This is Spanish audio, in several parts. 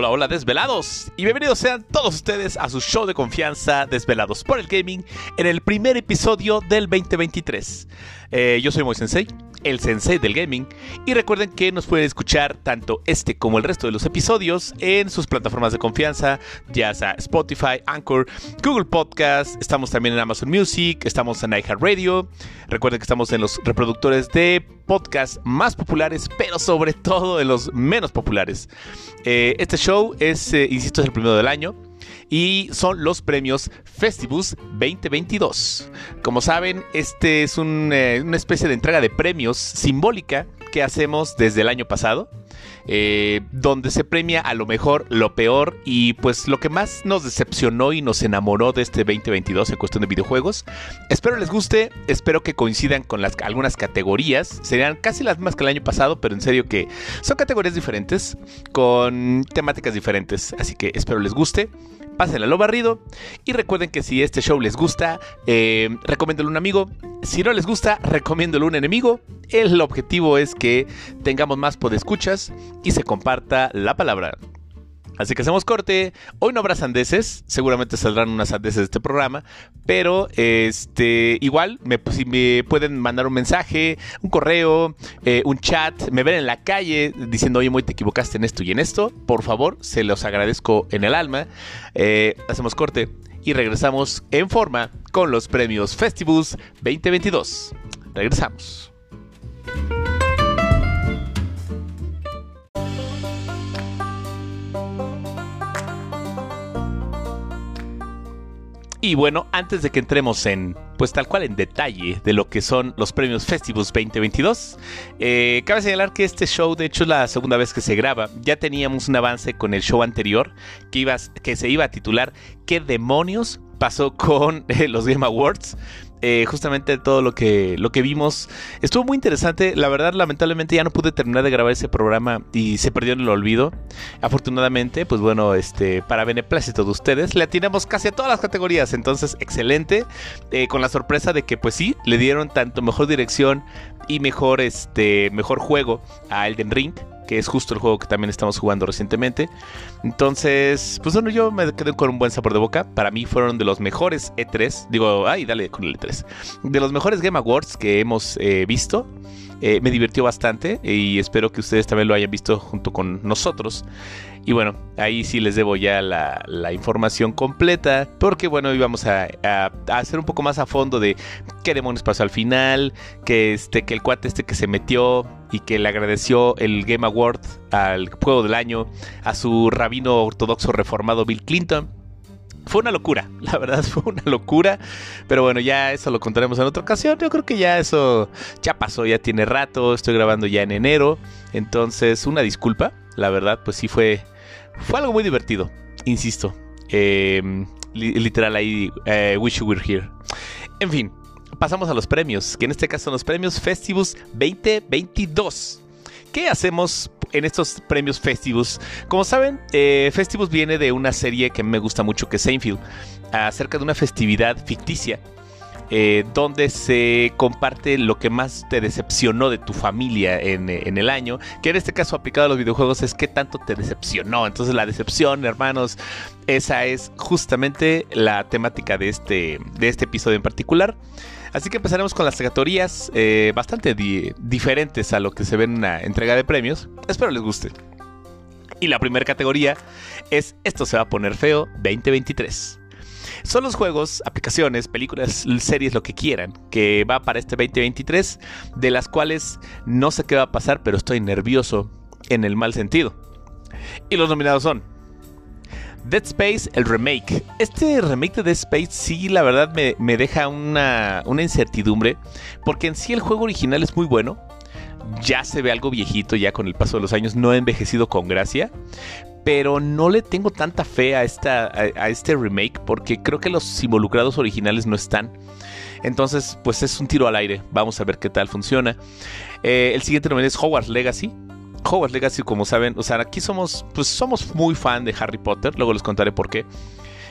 Hola, hola, desvelados. Y bienvenidos sean todos ustedes a su show de confianza, Desvelados por el Gaming, en el primer episodio del 2023. Eh, yo soy Moy Sensei, el sensei del gaming, y recuerden que nos pueden escuchar tanto este como el resto de los episodios en sus plataformas de confianza, ya sea Spotify, Anchor, Google Podcast, estamos también en Amazon Music, estamos en iHeartRadio. Recuerden que estamos en los reproductores de podcast más populares, pero sobre todo en los menos populares. Eh, este show es, eh, insisto, es el primero del año y son los premios Festivus 2022. Como saben, este es eh, una especie de entrega de premios simbólica que hacemos desde el año pasado. Eh, donde se premia a lo mejor, lo peor y pues lo que más nos decepcionó y nos enamoró de este 2022 en cuestión de videojuegos. Espero les guste, espero que coincidan con algunas categorías, serían casi las mismas que el año pasado, pero en serio que son categorías diferentes, con temáticas diferentes, así que espero les guste pásenle lo barrido. Y recuerden que si este show les gusta, eh, recomiéndelo a un amigo. Si no les gusta, recomiéndelo a un enemigo. El objetivo es que tengamos más podescuchas y se comparta la palabra. Así que hacemos corte. Hoy no habrá sandeces, seguramente saldrán unas sandeces de este programa, pero este igual me, si me pueden mandar un mensaje, un correo, eh, un chat, me ven en la calle diciendo, oye, muy te equivocaste en esto y en esto, por favor, se los agradezco en el alma. Eh, hacemos corte y regresamos en forma con los premios Festivus 2022. Regresamos. Y bueno, antes de que entremos en, pues tal cual en detalle de lo que son los premios Festivus 2022, eh, cabe señalar que este show, de hecho, es la segunda vez que se graba. Ya teníamos un avance con el show anterior que, que se iba a titular ¿Qué demonios pasó con eh, los Game Awards? Eh, justamente todo lo que, lo que vimos estuvo muy interesante. La verdad, lamentablemente ya no pude terminar de grabar ese programa y se perdió en el olvido. Afortunadamente, pues bueno, este, para beneplácito de ustedes, le atinamos casi a todas las categorías. Entonces, excelente. Eh, con la sorpresa de que, pues sí, le dieron tanto mejor dirección y mejor, este, mejor juego a Elden Ring que es justo el juego que también estamos jugando recientemente. Entonces, pues bueno, yo me quedé con un buen sabor de boca. Para mí fueron de los mejores E3, digo, ay, dale con el E3, de los mejores Game Awards que hemos eh, visto. Eh, me divirtió bastante y espero que ustedes también lo hayan visto junto con nosotros. Y bueno, ahí sí les debo ya la, información completa, porque bueno, íbamos a, a, hacer un poco más a fondo de qué demonios pasó al final, que, este, que el cuate este que se metió y que le agradeció el Game Award al juego del año a su rabino ortodoxo reformado Bill Clinton fue una locura, la verdad fue una locura. Pero bueno, ya eso lo contaremos en otra ocasión. Yo creo que ya eso ya pasó, ya tiene rato. Estoy grabando ya en enero. Entonces, una disculpa. La verdad, pues sí fue, fue algo muy divertido. Insisto. Em, literal ahí, eh, wish you were here. En fin, pasamos a los premios, que en este caso son los premios Festivus 2022. ¿Qué hacemos en estos premios Festivus? Como saben, eh, Festivus viene de una serie que me gusta mucho, que es Seinfeld, acerca de una festividad ficticia. Eh, donde se comparte lo que más te decepcionó de tu familia en, en, el año, que en este caso aplicado a los videojuegos es qué tanto te decepcionó. Entonces la decepción, hermanos, esa es justamente la temática de este, de este episodio en particular. Así que empezaremos con las categorías eh, bastante diferentes a lo que se ve en una entrega de premios. Espero les guste. Y la primera categoría es Esto se va a poner feo 2023. Son los juegos, aplicaciones, películas, series, lo que quieran, que va para este 2023, de las cuales no sé qué va a pasar, pero estoy nervioso en el mal sentido. Y los nominados son Dead Space, el remake. Este remake de Dead Space sí, la verdad, me, deja una, incertidumbre. Porque en sí el juego original es muy bueno. Ya se ve algo viejito, ya con el paso de los años no ha envejecido con gracia. Pero no le tengo tanta fe a, esta, a, este remake porque creo que los involucrados originales no están. Entonces, pues es un tiro al aire. Vamos a ver qué tal funciona. Eh, el siguiente nombre es Hogwarts Legacy. Hogwarts Legacy, como saben, o sea, aquí somos, pues somos muy fan de Harry Potter, luego les contaré por qué.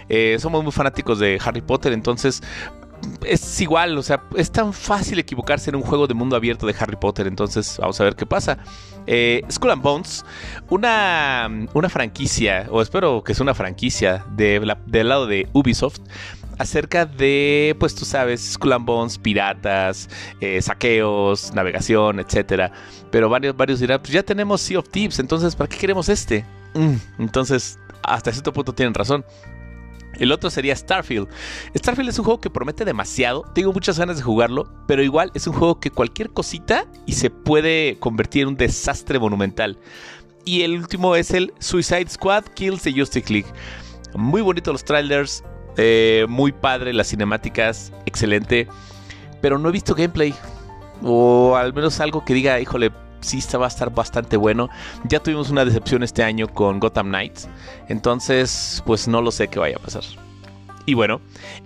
Eh, somos muy fanáticos de Harry Potter, entonces es igual, o sea, es tan fácil equivocarse en un juego de mundo abierto de Harry Potter, entonces vamos a ver qué pasa. Eh, Skull and Bones, una, una franquicia, o espero que sea una franquicia de del lado de Ubisoft, acerca de, pues tú sabes, Skull and Bones, piratas, eh, saqueos, navegación, etcétera. Pero varios, varios dirán, pues ya tenemos Sea of Thieves, entonces ¿para qué queremos este? Mm, entonces, hasta cierto punto tienen razón. El otro sería Starfield. Starfield es un juego que promete demasiado. Tengo muchas ganas de jugarlo, pero igual es un juego que cualquier cosita y se puede convertir en un desastre monumental. Y el último es el Suicide Squad Kills the Justice League. Muy bonitos los trailers, eh, muy padre las cinemáticas, excelente. Pero no he visto gameplay. O al menos algo que diga, híjole, sí va a estar bastante bueno. Ya tuvimos una decepción este año con Gotham Knights. Entonces, pues no lo sé qué vaya a pasar. Y bueno,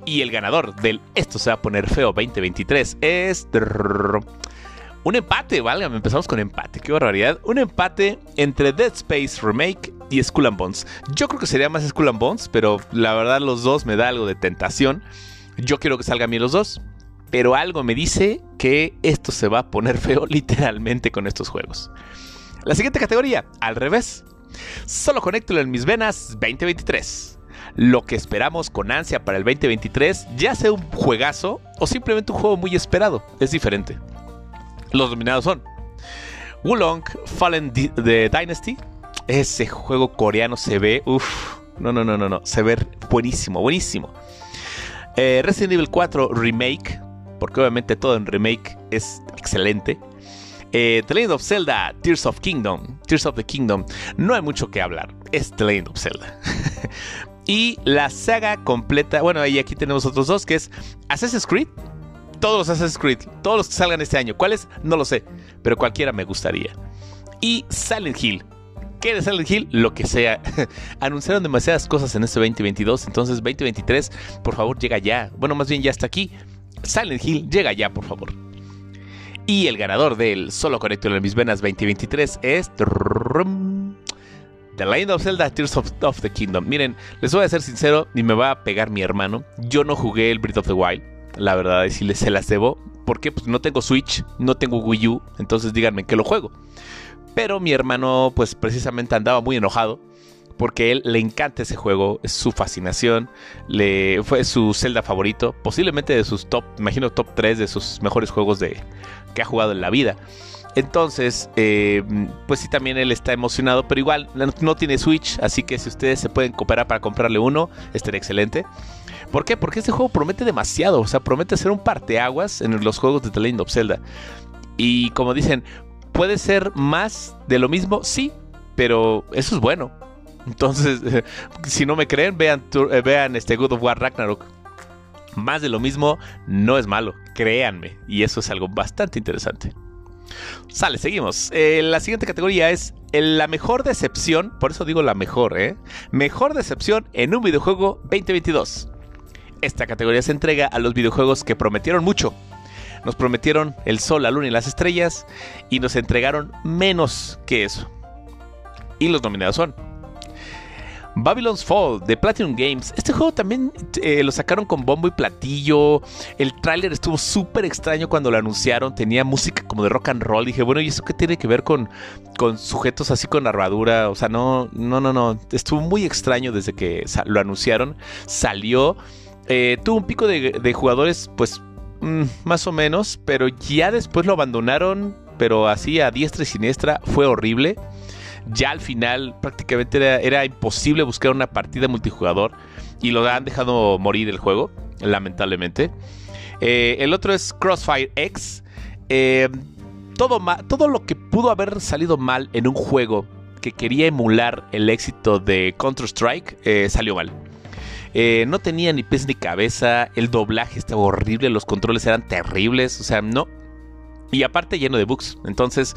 y el ganador del Esto se va a poner feo 2023 es... Un empate, válgame, empezamos con empate, qué barbaridad. Un empate entre Dead Space Remake y Skull and Bones. Yo creo que sería más Skull and Bones, pero la verdad los dos me da algo de tentación. Yo quiero que salgan bien los dos pero algo me dice que esto se va a poner feo literalmente con estos juegos. La siguiente categoría, al revés. Solo conéctelo en mis venas 2023. Lo que esperamos con ansia para el 2023, ya sea un juegazo o simplemente un juego muy esperado, es diferente. Los dominados son Wulong Fallen Dynasty. Ese juego coreano se ve, uff, no, no, no, no, no, se ve buenísimo, buenísimo. Eh, Resident Evil 4 Remake, porque obviamente todo en remake es excelente. Eh, The Legend of Zelda, Tears of Kingdom, Tears of the Kingdom, no hay mucho que hablar, es The Legend of Zelda. y la saga completa, bueno, y aquí tenemos otros dos, que es Assassin's Creed, todos los Assassin's Creed, todos los que salgan este año, ¿cuáles? No lo sé, pero cualquiera me gustaría. Y Silent Hill, ¿Qué de Silent Hill? Lo que sea. Anunciaron demasiadas cosas en este 2022, entonces 2023, por favor, llega ya. Bueno, más bien ya está aquí. Silent Hill llega ya, por favor. Y el ganador del Solo Conecto en mis venas 2023 es... The Legend of Zelda Tears of, the Kingdom. Miren, les voy a ser sincero, ni me va a pegar mi hermano. Yo no jugué el Breath of the Wild. La verdad es que se las debo. Porque pues, no tengo Switch, no tengo Wii U. Entonces díganme que lo juego. Pero mi hermano, pues precisamente andaba muy enojado porque él le encanta ese juego, es su fascinación, le fue su Zelda favorito, posiblemente de sus top, imagino top 3 de sus mejores juegos de, que ha jugado en la vida. Entonces, eh, pues sí, también él está emocionado, pero igual no tiene Switch, así que si ustedes se pueden cooperar para comprarle uno, estaría excelente. ¿Por qué? Porque este juego promete demasiado, o sea, promete ser un parteaguas en los juegos de The Legend of Zelda. Y como dicen, ¿puede ser más de lo mismo? Sí, pero eso es bueno. Entonces, si no me creen, vean, eh, vean este God of War Ragnarok. Más de lo mismo no es malo, créanme. Y eso es algo bastante interesante. Sale, seguimos. Eh, la siguiente categoría es la mejor decepción, por eso digo la mejor, ¿eh? Mejor decepción en un videojuego 2022. Esta categoría se entrega a los videojuegos que prometieron mucho. Nos prometieron el sol, la luna y las estrellas y nos entregaron menos que eso. Y los nominados son Babylon's Fall de Platinum Games. Este juego también eh, lo sacaron con bombo y platillo. El tráiler estuvo súper extraño cuando lo anunciaron. Tenía música como de rock and roll. Dije, bueno, ¿y eso qué tiene que ver con, con sujetos así con armadura? O sea, no, no, no, no. Estuvo muy extraño desde que lo anunciaron. Salió. Eh, tuvo un pico de, jugadores, pues, mm, más o menos. Pero ya después lo abandonaron. Pero así a diestra y siniestra. Fue horrible ya al final prácticamente era, imposible buscar una partida multijugador y lo han dejado morir el juego, lamentablemente. Eh, el otro es Crossfire X. Eh, todo, todo lo que pudo haber salido mal en un juego que quería emular el éxito de Counter-Strike eh, salió mal. no tenía ni pies ni cabeza, el doblaje estaba horrible, los controles eran terribles, o sea, no, y aparte lleno de bugs. Entonces,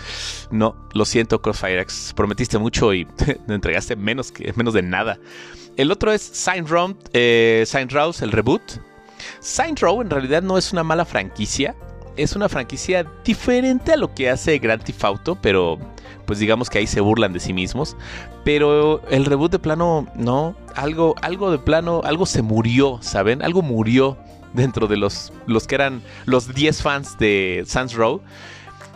no, lo siento, Crossfirex. Prometiste mucho y entregaste menos, que, menos de nada. El otro es Saint Row, eh, Saint Row, el reboot. Saint Row en realidad no es una mala franquicia. Es una franquicia diferente a lo que hace Grand Theft Auto, pero pues digamos que ahí se burlan de sí mismos. Pero el reboot de plano, no, algo, algo de plano, algo se murió, ¿saben? Algo murió dentro de los, los que eran los 10 fans de Sans Row.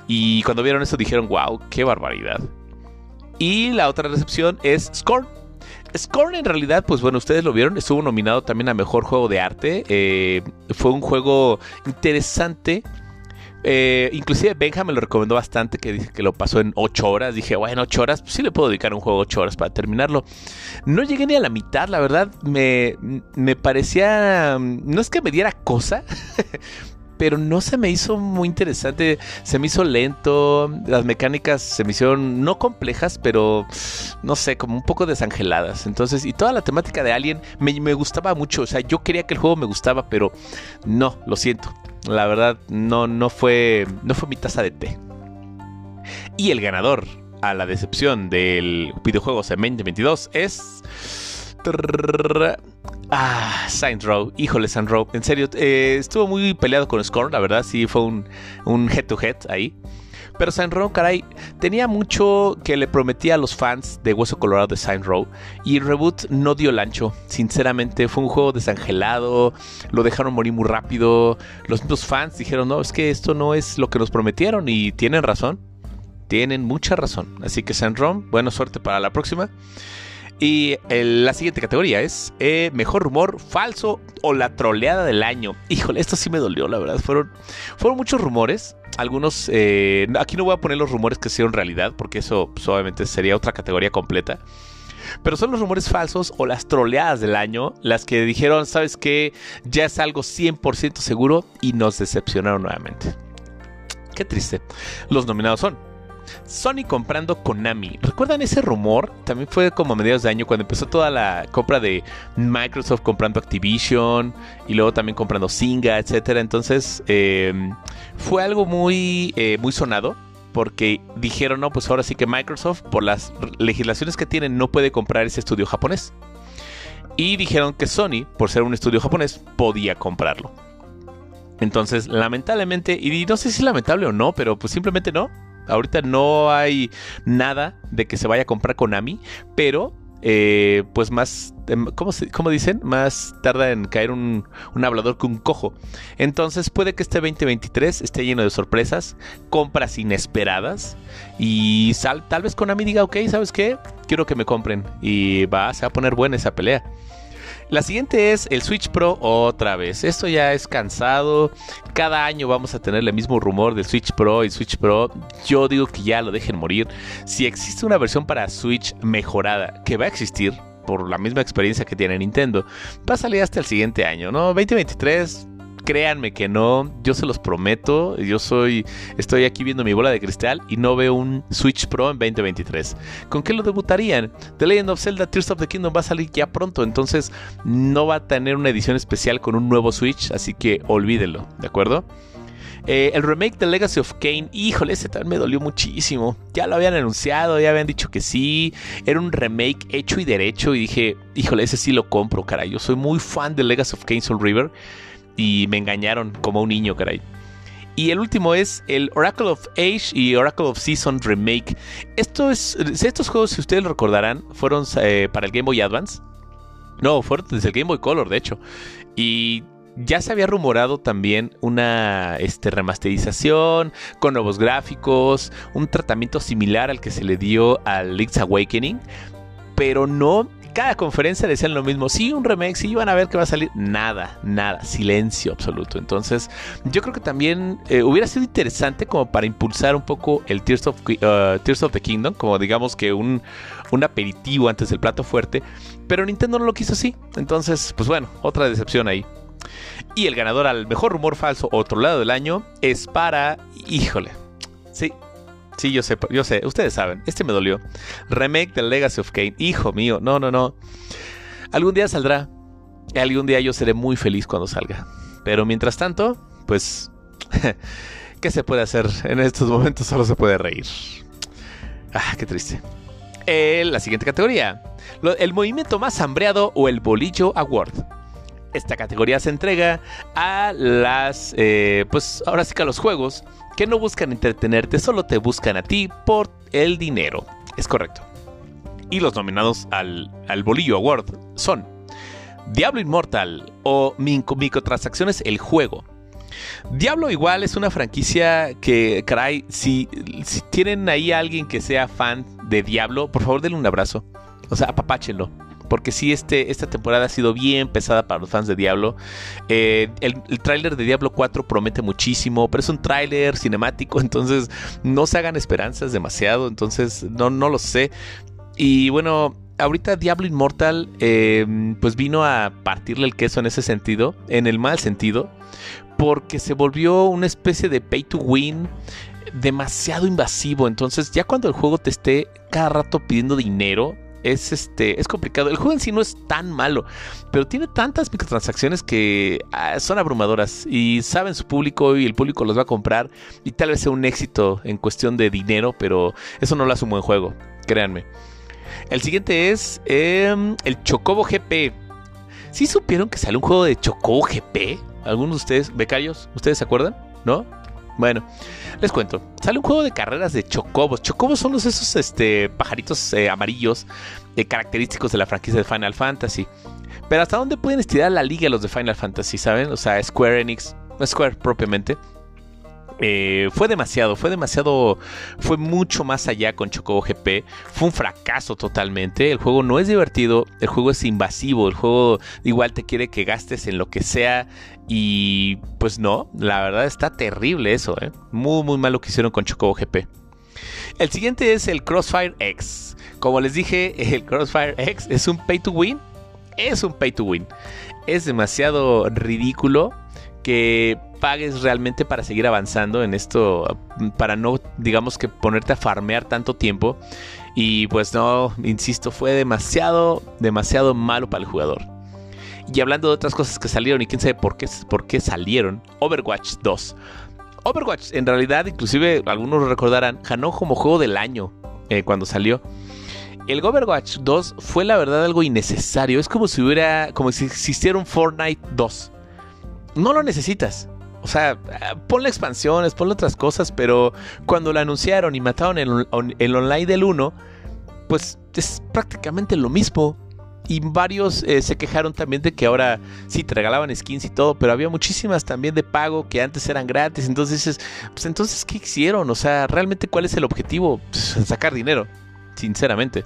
Y cuando vieron eso dijeron, wow, qué barbaridad. Y la otra recepción es Scorn. Scorn en realidad, pues bueno, ustedes lo vieron, estuvo nominado también a Mejor Juego de Arte. Eh, fue un juego interesante. Eh, inclusive Benja me lo recomendó bastante, que dice que lo pasó en 8 horas. Dije, bueno, 8 horas, pues sí le puedo dedicar un juego 8 horas para terminarlo. No llegué ni a la mitad, la verdad, me, me parecía... No es que me diera cosa, pero no se me hizo muy interesante. Se me hizo lento. Las mecánicas se me hicieron no complejas, pero no sé, como un poco desangeladas. Entonces, y toda la temática de Alien me, gustaba mucho. O sea, yo quería que el juego me gustaba, pero no, lo siento. La verdad, no, fue. No fue mi taza de té. Y el ganador a la decepción del videojuego en 2022 es. Ah, Saint Row, híjole Saint Row, en serio, eh, estuvo muy peleado con Scorn, la verdad, sí fue un, un head to head ahí. Pero Saint Row, caray, tenía mucho que le prometía a los fans de Hueso Colorado de Saint Row. Y Reboot no dio el ancho. Sinceramente, fue un juego desangelado. Lo dejaron morir muy rápido. Los mismos fans dijeron, no, es que esto no es lo que nos prometieron. Y tienen razón. Tienen mucha razón. Así que Saint Row, buena suerte para la próxima. Y la siguiente categoría es eh, mejor rumor falso o la troleada del año. Híjole, esto sí me dolió, la verdad. Fueron, fueron muchos rumores. Algunos, eh, aquí no voy a poner los rumores que hicieron realidad, porque eso pues, obviamente sería otra categoría completa. Pero son los rumores falsos o las troleadas del año las que dijeron, ¿sabes qué? Ya es algo 100% seguro y nos decepcionaron nuevamente. Qué triste. Los nominados son Sony comprando Konami. ¿Recuerdan ese rumor? También fue como a mediados de año cuando empezó toda la compra de Microsoft comprando Activision y luego también comprando Singa, etcétera. Entonces eh, fue algo muy, eh, muy sonado porque dijeron, no, pues ahora sí que Microsoft, por las legislaciones que tienen, no puede comprar ese estudio japonés. Y dijeron que Sony, por ser un estudio japonés, podía comprarlo. Entonces, lamentablemente, y no sé si es lamentable o no, pero pues simplemente no, Ahorita no hay nada de que se vaya a comprar Konami, pero eh, pues más, em, ¿cómo, ¿cómo, dicen? Más tarda en caer un, hablador que un cojo. Entonces puede que este 2023 esté lleno de sorpresas, compras inesperadas y tal vez Konami diga, ok, ¿sabes qué? Quiero que me compren y va, se va a poner buena esa pelea. La siguiente es el Switch Pro otra vez. Esto ya es cansado. Cada año vamos a tener el mismo rumor del Switch Pro y Switch Pro. Yo digo que ya lo dejen morir. Si existe una versión para Switch mejorada, que va a existir por la misma experiencia que tiene Nintendo, va a salir hasta el siguiente año, ¿no? 2023 créanme que no, yo se los prometo, yo soy, estoy aquí viendo mi bola de cristal y no veo un Switch Pro en 2023. ¿Con qué lo debutarían? The Legend of Zelda Tears of the Kingdom va a salir ya pronto, entonces no va a tener una edición especial con un nuevo Switch, así que olvídenlo, ¿de acuerdo? Eh, el remake de Legacy of Kane, híjole, ese tal me dolió muchísimo. Ya lo habían anunciado, ya habían dicho que sí. Era un remake hecho y derecho. Y dije, híjole, ese sí lo compro, caray. Yo soy muy fan de Legacy of Kane Soul River y me engañaron como un niño, caray. Y el último es el Oracle of Age y Oracle of Season Remake. Esto es, estos juegos, si ustedes lo recordarán, fueron eh, para el Game Boy Advance. No, fueron desde el Game Boy Color, de hecho. Y ya se había rumorado también una este, remasterización con nuevos gráficos, un tratamiento similar al que se le dio al Link's Awakening, pero no cada conferencia decían lo mismo. Sí, un remake, sí, van a ver que va a salir. Nada, nada, silencio absoluto. Entonces, yo creo que también eh, hubiera sido interesante como para impulsar un poco el Tears of, uh, Tears of the Kingdom, como digamos que un, un aperitivo antes del plato fuerte. Pero Nintendo no lo quiso así. Entonces, pues bueno, otra decepción ahí. Y el ganador al mejor rumor falso, otro lado del año, es para. Híjole. Sí, Sí, yo sé, yo sé, ustedes saben, este me dolió. Remake de Legacy of Kane, hijo mío, no, no, no. Algún día saldrá. Algún día yo seré muy feliz cuando salga. Pero mientras tanto, pues, ¿qué se puede hacer? En estos momentos solo se puede reír. Ah, qué triste. Eh, la siguiente categoría. el movimiento más hambreado o el Bolillo Award. Esta categoría se entrega a las, eh, pues ahora sí que a los juegos que no buscan entretenerte, solo te buscan a ti por el dinero. Es correcto. Y los nominados al, al Bolillo Award son Diablo Immortal o microtransacciones el juego. Diablo igual es una franquicia que, caray, si, si tienen ahí a alguien que sea fan de Diablo, por favor denle un abrazo. O sea, apapáchenlo. Porque sí, este, esta temporada ha sido bien pesada para los fans de Diablo. Eh, el, tráiler de Diablo 4 promete muchísimo, pero es un tráiler cinemático, entonces no se hagan esperanzas demasiado, entonces no, no lo sé. Y bueno, ahorita Diablo Immortal em, pues vino a partirle el queso en ese sentido, en el mal sentido, porque se volvió una especie de pay to win demasiado invasivo. Entonces ya cuando el juego te esté cada rato pidiendo dinero, es este es complicado. El juego en sí no es tan malo, pero tiene tantas microtransacciones que ah, son abrumadoras y saben su público y el público los va a comprar y tal vez sea un éxito en cuestión de dinero, pero eso no lo hace un buen juego, créanme. El siguiente es em, el Chocobo GP. ¿Sí supieron que sale un juego de Chocobo GP? ¿Algunos de ustedes, becarios, ustedes se acuerdan? ¿No? Bueno, les cuento. Sale un juego de carreras de chocobos. Chocobos son los esos este, pajaritos eh, amarillos eh, característicos de la franquicia de Final Fantasy. Pero ¿hasta dónde pueden estirar la liga los de Final Fantasy, saben? O sea, Square Enix, Square propiamente. Eh, fue demasiado, fue demasiado, fue mucho más allá con Chocobo GP. Fue un fracaso totalmente. El juego no es divertido, el juego es invasivo, el juego igual te quiere que gastes en lo que sea. Y pues no, la verdad está terrible eso, ¿eh? Muy, muy mal lo que hicieron con Chocobo GP. El siguiente es el Crossfire X. Como les dije, el Crossfire X es un pay to win. Es un pay to win. Es demasiado ridículo que pagues realmente para seguir avanzando en esto, para no, digamos que ponerte a farmear tanto tiempo. Y pues no, insisto, fue demasiado, demasiado malo para el jugador. Y hablando de otras cosas que salieron y quién sabe por qué, por qué salieron, Overwatch 2. Overwatch, en realidad, inclusive algunos lo recordarán, ganó como juego del año eh, cuando salió. El Overwatch 2 fue la verdad algo innecesario. Es como si hubiera, como si existiera un Fortnite 2. No lo necesitas. O sea, ponle expansiones, ponle otras cosas, pero cuando lo anunciaron y mataron el, el online del 1, pues es prácticamente lo mismo. Y varios eh, se quejaron también de que ahora sí te regalaban skins y todo, pero había muchísimas también de pago que antes eran gratis. Entonces dices, pues entonces, ¿qué hicieron? O sea, realmente, ¿cuál es el objetivo? Pues, sacar dinero, sinceramente.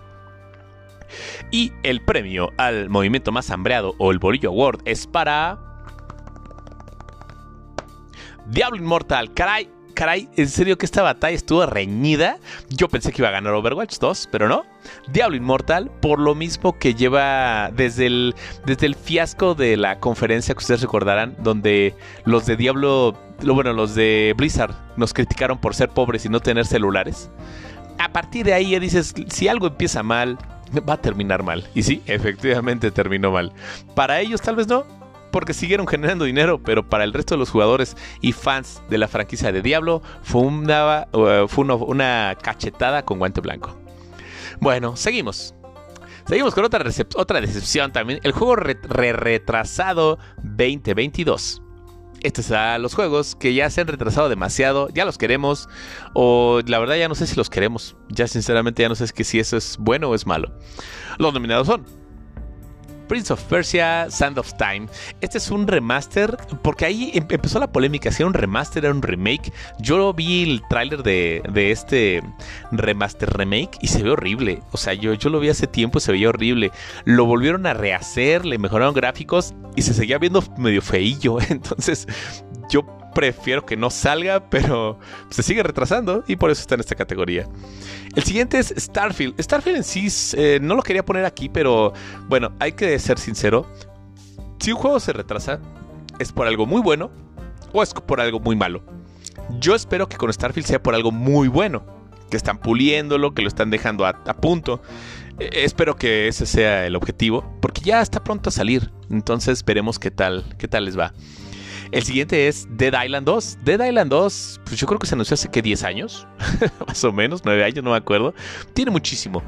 Y el premio al movimiento más hambreado o el Bolillo Award es para Diablo Inmortal, caray, caray, en serio que esta batalla estuvo reñida. Yo pensé que iba a ganar Overwatch 2, pero no. Diablo Inmortal, por lo mismo que lleva desde el, desde el fiasco de la conferencia que ustedes recordarán, donde los de Diablo, bueno, los de Blizzard nos criticaron por ser pobres y no tener celulares. A partir de ahí ya dices, si algo empieza mal, va a terminar mal. Y sí, efectivamente terminó mal. Para ellos tal vez no, porque siguieron generando dinero, pero para el resto de los jugadores y fans de la franquicia de Diablo fue una, una, cachetada con guante blanco. Bueno, seguimos. Seguimos con otra, decepción también. El juego re retrasado 2022. Estos son los juegos que ya se han retrasado demasiado, ya los queremos, o la verdad ya no sé si los queremos. Ya sinceramente ya no sé si eso es bueno o es malo. Los nominados son Prince of Persia, Sand of Time. Este es un remaster, porque ahí em-, empezó la polémica, si era un remaster, era un remake. Yo vi el tráiler de, este remaster remake y se ve horrible. O sea, yo, yo lo vi hace tiempo y se veía horrible. Lo volvieron a rehacer, le mejoraron gráficos y se seguía viendo medio feillo. Entonces, yo prefiero que no salga, pero se sigue retrasando y por eso está en esta categoría. El siguiente es Starfield. Starfield en sí eh, no lo quería poner aquí, pero bueno, hay que ser sincero. Si un juego se retrasa, es por algo muy bueno o es por algo muy malo. Yo espero que con Starfield sea por algo muy bueno, que están puliéndolo, que lo están dejando a, punto. Eh, espero que ese sea el objetivo, porque ya está pronto a salir. Entonces veremos qué tal, qué tal les va. El siguiente es Dead Island 2. Dead Island 2, pues yo creo que se anunció hace que 10 años, más o menos, 9 años, no me acuerdo. Tiene muchísimo.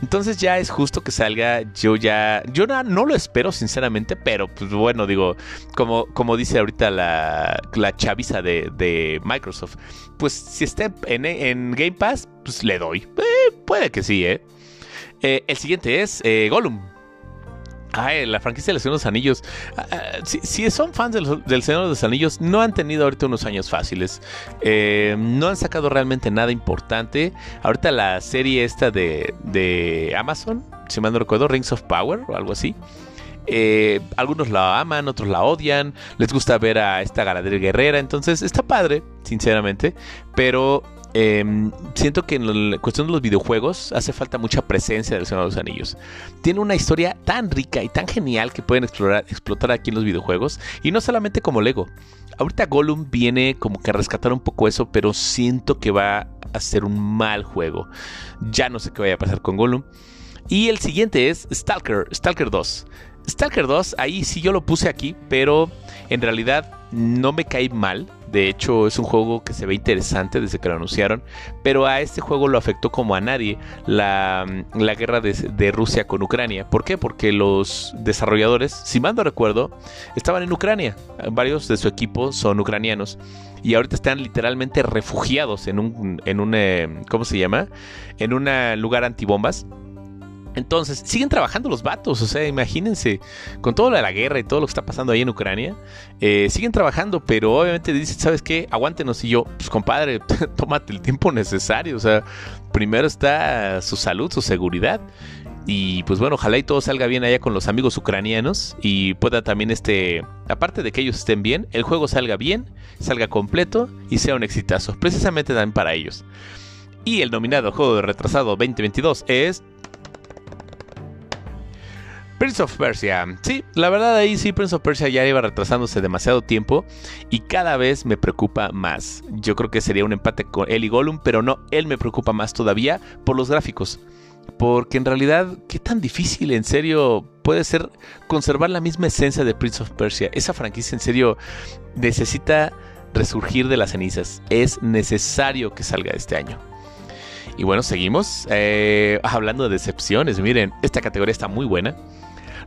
Entonces ya es justo que salga. Yo ya, yo no, lo espero sinceramente, pero pues bueno, digo, como, como dice ahorita la, la chaviza de, Microsoft, pues si está en, Game Pass, pues le doy. Eh, puede que sí, ¿eh? ¿eh? el siguiente es eh, Gollum. Ay, la franquicia Señor de los Anillos. Ah, ah, si, son fans del, Señor de los Anillos, no han tenido ahorita unos años fáciles. Eh, no han sacado realmente nada importante. Ahorita la serie esta de, de Amazon, si mal no recuerdo, Rings of Power o algo así. Eh, algunos la aman, otros la odian. Les gusta ver a esta Galadriel guerrera. Entonces está padre, sinceramente. Pero Em, siento que en la cuestión de los videojuegos hace falta mucha presencia del Señor de los Anillos. Tiene una historia tan rica y tan genial que pueden explorar, explotar aquí en los videojuegos. Y no solamente como Lego. Ahorita Gollum viene como que a rescatar un poco eso, pero siento que va a ser un mal juego. Ya no sé qué vaya a pasar con Gollum. Y el siguiente es Stalker, Stalker 2. Stalker 2, ahí sí yo lo puse aquí, pero en realidad no me cae mal. De hecho, es un juego que se ve interesante desde que lo anunciaron. Pero a este juego lo afectó como a nadie la, guerra de, Rusia con Ucrania. ¿Por qué? Porque los desarrolladores, si mal no recuerdo, estaban en Ucrania. Varios de su equipo son ucranianos. Y ahorita están literalmente refugiados en un, en un eh, ¿cómo se llama? En un lugar antibombas entonces, siguen trabajando los vatos, o sea, imagínense, con todo lo de la guerra y todo lo que está pasando ahí en Ucrania, eh, siguen trabajando, pero obviamente dicen, ¿sabes qué? Aguántenos. Y yo, pues compadre, tómate el tiempo necesario, o sea, primero está su salud, su seguridad. Y pues bueno, ojalá y todo salga bien allá con los amigos ucranianos y pueda también este, aparte de que ellos estén bien, el juego salga bien, salga completo y sea un exitazo, precisamente también para ellos. Y el nominado juego de retrasado 2022 es Prince of Persia. Sí, la verdad ahí sí Prince of Persia ya iba retrasándose demasiado tiempo y cada vez me preocupa más. Yo creo que sería un empate con él y Gollum, pero no, él me preocupa más todavía por los gráficos. Porque en realidad, ¿qué tan difícil en serio puede ser conservar la misma esencia de Prince of Persia? Esa franquicia en serio necesita resurgir de las cenizas. Es necesario que salga este año. Y bueno, seguimos. Eh, hablando de decepciones, miren, esta categoría está muy buena.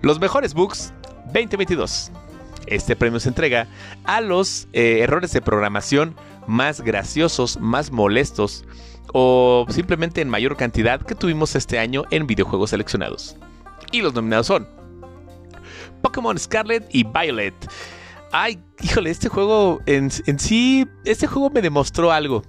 Los mejores bugs 2022. Este premio se entrega a los eh, errores de programación más graciosos, más molestos o simplemente en mayor cantidad que tuvimos este año en videojuegos seleccionados. Y los nominados son Pokémon Scarlet y Violet. Ay, híjole, este juego en, en sí, este juego me demostró algo.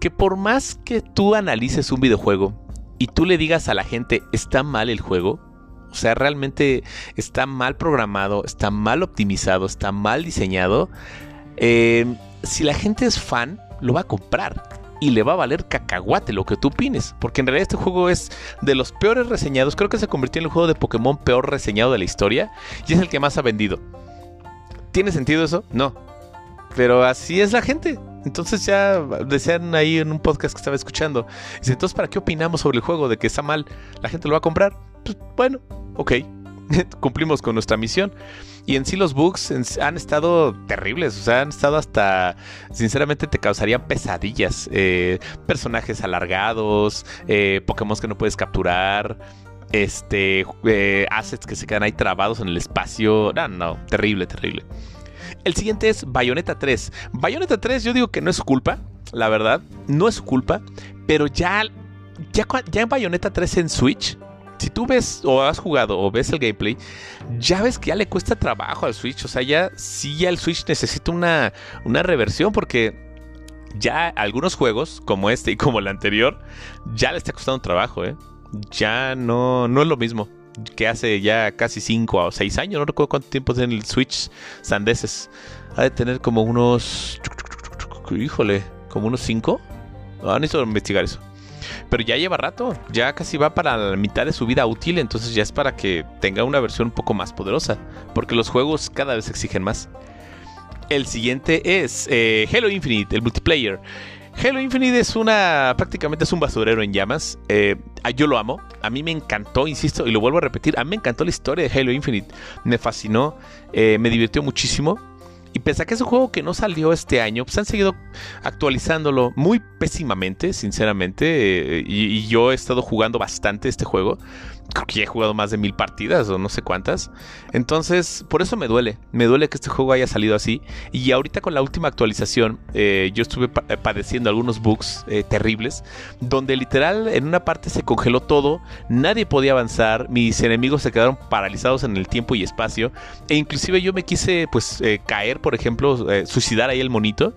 Que por más que tú analices un videojuego y tú le digas a la gente está mal el juego, o sea, realmente está mal programado, está mal optimizado, está mal diseñado. Eh, si la gente es fan, lo va a comprar y le va a valer cacahuate lo que tú opines. Porque en realidad este juego es de los peores reseñados. Creo que se convirtió en el juego de Pokémon peor reseñado de la historia y es el que más ha vendido. ¿Tiene sentido eso? No. Pero así es la gente. Entonces ya decían ahí en un podcast que estaba escuchando. Dice, entonces, ¿para qué opinamos sobre el juego? De que está mal, la gente lo va a comprar. Pues, bueno, ok, cumplimos con nuestra misión. Y en sí los bugs han estado terribles, o sea, han estado hasta, sinceramente te causarían pesadillas. Eh, personajes alargados, eh, Pokémon que no puedes capturar, este, eh, assets que se quedan ahí trabados en el espacio. No, no, terrible, terrible. El siguiente es Bayonetta 3. Bayonetta 3 yo digo que no es culpa, la verdad, no es su culpa, pero ya, ya, ya en Bayonetta 3 en Switch si tú ves o has jugado o ves el gameplay, ya ves que ya le cuesta trabajo al Switch. O sea, ya sí, ya el Switch necesita una, una reversión porque ya algunos juegos, como este y como el anterior, ya le está costando trabajo, ¿eh? Ya no, no es lo mismo que hace ya casi 5 o 6 años. No recuerdo cuánto tiempo tiene el Switch sandeses. Ha de tener como unos. Híjole, como unos 5. Ah, necesito investigar eso. Pero ya lleva rato, ya casi va para la mitad de su vida útil, entonces ya es para que tenga una versión un poco más poderosa, porque los juegos cada vez exigen más. El siguiente es eh, Halo Infinite, el multiplayer. Halo Infinite es una. prácticamente es un basurero en llamas. Eh, yo lo amo. A mí me encantó, insisto, y lo vuelvo a repetir. A mí me encantó la historia de Halo Infinite. Me fascinó. Eh, me divirtió muchísimo. Y pese a que es un juego que no salió este año, pues han seguido actualizándolo muy pésimamente, sinceramente. Eh, y, yo he estado jugando bastante este juego. Creo que ya he jugado más de mil partidas o no sé cuántas. Entonces, por eso me duele. Me duele que este juego haya salido así. Y ahorita con la última actualización, eh, yo estuve eh, padeciendo algunos bugs eh, terribles, donde literal en una parte se congeló todo, nadie podía avanzar, mis enemigos se quedaron paralizados en el tiempo y espacio, e inclusive yo me quise pues caer, por ejemplo, suicidar ahí el monito.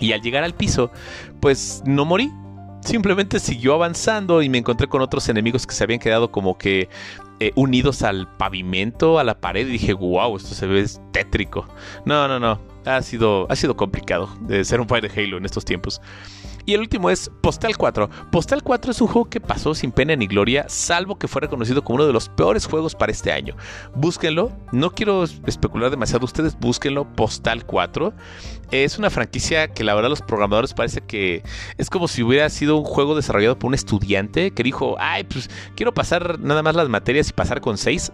Y al llegar al piso, pues no morí, simplemente siguió avanzando y me encontré con otros enemigos que se habían quedado como que eh, unidos al pavimento, a la pared y dije, wow, esto se ve tétrico. No, no, no, ha sido, ha sido complicado de ser un Fire de Halo en estos tiempos. Y el último es Postal 4. Postal 4 es un juego que pasó sin pena ni gloria, salvo que fue reconocido como uno de los peores juegos para este año. Búsquenlo, no quiero especular demasiado, ustedes búsquenlo, Postal 4. Es una franquicia que la verdad los programadores parece que es como si hubiera sido un juego desarrollado por un estudiante que dijo, ay, pues quiero pasar nada más las materias y pasar con 6.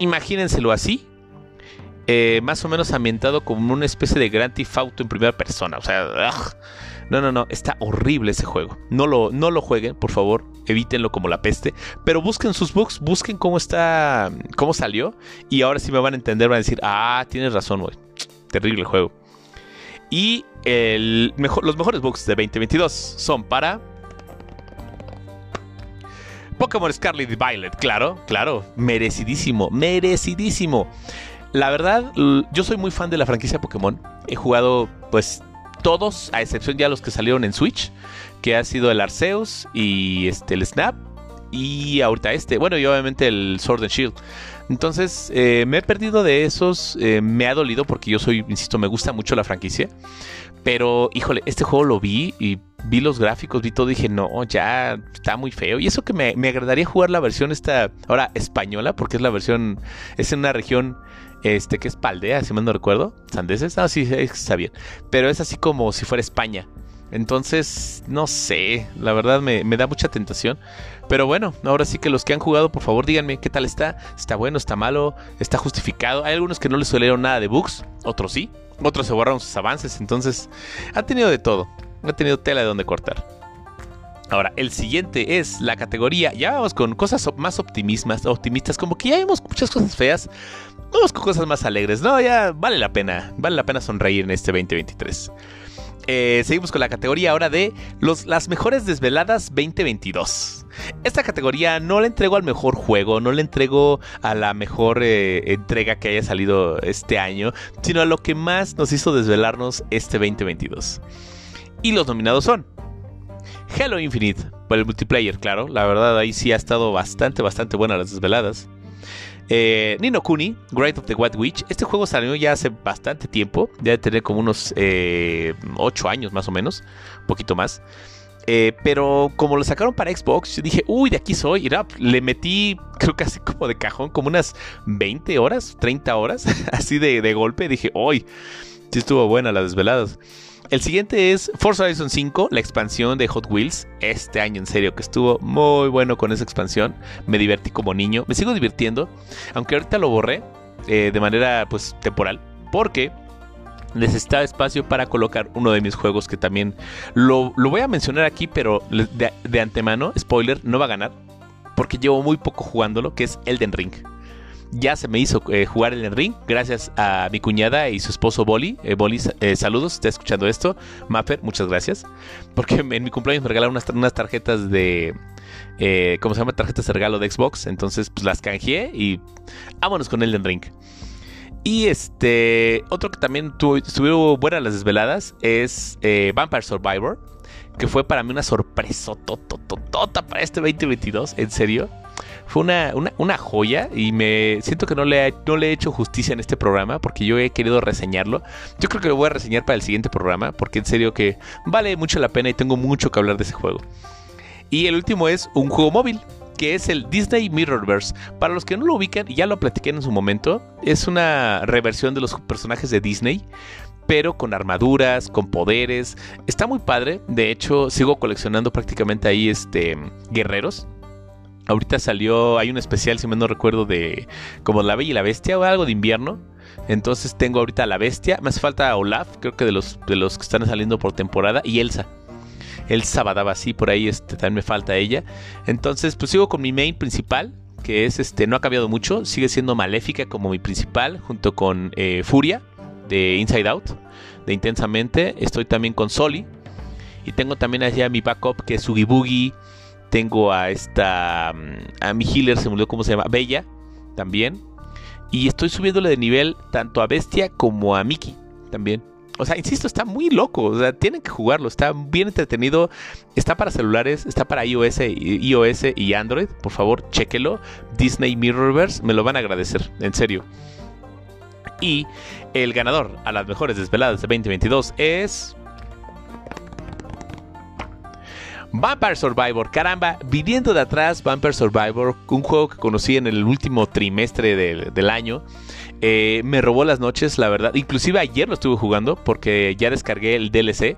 Imagínenselo así, eh, más o menos ambientado como una especie de Grand Theft Auto en primera persona. O sea, no, no, no, está horrible ese juego. No lo, no lo jueguen, por favor, evítenlo como la peste. Pero busquen sus bugs, busquen cómo está, cómo salió. Y ahora sí me van a entender, van a decir, ah, tienes razón, güey. Terrible juego. Y el mejor, los mejores bugs de 2022 son para Pokémon Scarlet y Violet, claro, claro, merecidísimo, merecidísimo. La verdad, yo soy muy fan de la franquicia Pokémon. He jugado, pues, todos, a excepción ya los que salieron en Switch, que ha sido el Arceus y este, el Snap. Y ahorita este, bueno, y obviamente el Sword and Shield. Entonces, eh, me he perdido de esos. Eh, me ha dolido porque yo soy, insisto, me gusta mucho la franquicia. Pero, híjole, este juego lo vi y vi los gráficos, vi todo dije, no, ya está muy feo. Y eso que me, me agradaría jugar la versión esta, ahora española, porque es la versión, es en una región este, que es Paldea, si mal no recuerdo, Sandeses, ah, sí, está bien, pero es así como si fuera España. Entonces, no sé, la verdad me, da mucha tentación. Pero bueno, ahora sí que los que han jugado, por favor díganme qué tal está. ¿Está bueno? ¿Está malo? ¿Está justificado? Hay algunos que no les suelieron nada de bugs, otros sí. Otros se borraron sus avances. Entonces, ha tenido de todo. Ha tenido tela de donde cortar. Ahora, el siguiente es la categoría. Ya vamos con cosas más optimistas, optimistas. Como que ya vemos muchas cosas feas. Vamos con cosas más alegres. No, ya vale la pena. Vale la pena sonreír en este 2023. Eh, seguimos con la categoría ahora de los, las mejores desveladas 2022. Esta categoría no la entrego al mejor juego, no la entrego a la mejor eh, entrega que haya salido este año, sino a lo que más nos hizo desvelarnos este 2022. Y los nominados son Halo Infinite, por el multiplayer, claro. La verdad, ahí sí ha estado bastante, bastante buena las desveladas. Eh, Nino Kuni, Great of the White Witch. Este juego salió ya hace bastante tiempo. Debe tener como unos 8 eh, años más o menos. Un poquito más. Eh, pero como lo sacaron para Xbox, dije, uy, de aquí soy. Y le metí, creo que así como de cajón, como unas 20 horas, 30 horas, así de, de golpe. Dije, uy, sí estuvo buena las desveladas. El siguiente es Forza Horizon 5, la expansión de Hot Wheels. Este año, en serio, que estuvo muy bueno con esa expansión. Me divertí como niño. Me sigo divirtiendo. Aunque ahorita lo borré eh, de manera pues temporal. Porque necesitaba espacio para colocar uno de mis juegos que también lo, voy a mencionar aquí, pero de, de antemano, spoiler, no va a ganar. Porque llevo muy poco jugándolo, que es Elden Ring ya se me hizo eh, jugar en el ring gracias a mi cuñada y su esposo Boli. Eh, Boli, eh, saludos, está escuchando esto. Mapper, muchas gracias. Porque en mi cumpleaños me regalaron unas, tarjetas de... ¿Cómo se llama? Tarjetas de regalo de Xbox. Entonces, pues las canjeé y vámonos con Elden Ring. Y este, otro que también tuvo, estuvieron buenas las desveladas es Vampire Survivor, que fue para mí una sorpresa para este 2022, en serio fue una, joya y me siento que no le, no le he hecho justicia en este programa porque yo he querido reseñarlo. Yo creo que lo voy a reseñar para el siguiente programa porque en serio que vale mucho la pena y tengo mucho que hablar de ese juego. Y el último es un juego móvil que es el Disney Mirrorverse. Para los que no lo ubican, ya lo platiqué en su momento, es una reversión de los personajes de Disney, pero con armaduras, con poderes. Está muy padre. De hecho, sigo coleccionando prácticamente ahí este guerreros. Ahorita salió, hay un especial, si me no recuerdo, de como La Bella y la Bestia o algo de invierno. Entonces tengo ahorita la Bestia. Me hace falta Olaf, creo que de los, de los que están saliendo por temporada. Y Elsa. Elsa Badaba, sí, por ahí este, también me falta ella. Entonces, pues sigo con mi main principal, que es este, no ha cambiado mucho, sigue siendo Maléfica como mi principal, junto con eh, Furia de Inside Out, de Intensamente. Estoy también con Soli. Y tengo también allá mi backup que es Oogie Boogie. Tengo a esta. Mm, a mi healer, se me olvidó cómo se llama. Bella, también. Y estoy subiéndole de nivel tanto a Bestia como a Mickey, también. O sea, insisto, está muy loco. O sea, tienen que jugarlo. Está bien entretenido. Está para celulares, está para iOS, iOS y Android. Por favor, chequelo. Disney Mirrorverse, me lo van a agradecer, en serio. Y el ganador a las mejores desveladas de 2022 es. Vampire Survivor, caramba, viniendo de atrás, Vampire Survivor, un juego que conocí en el último trimestre del, año. Eh, me robó las noches, la verdad. Inclusive ayer lo estuve jugando porque ya descargué el DLC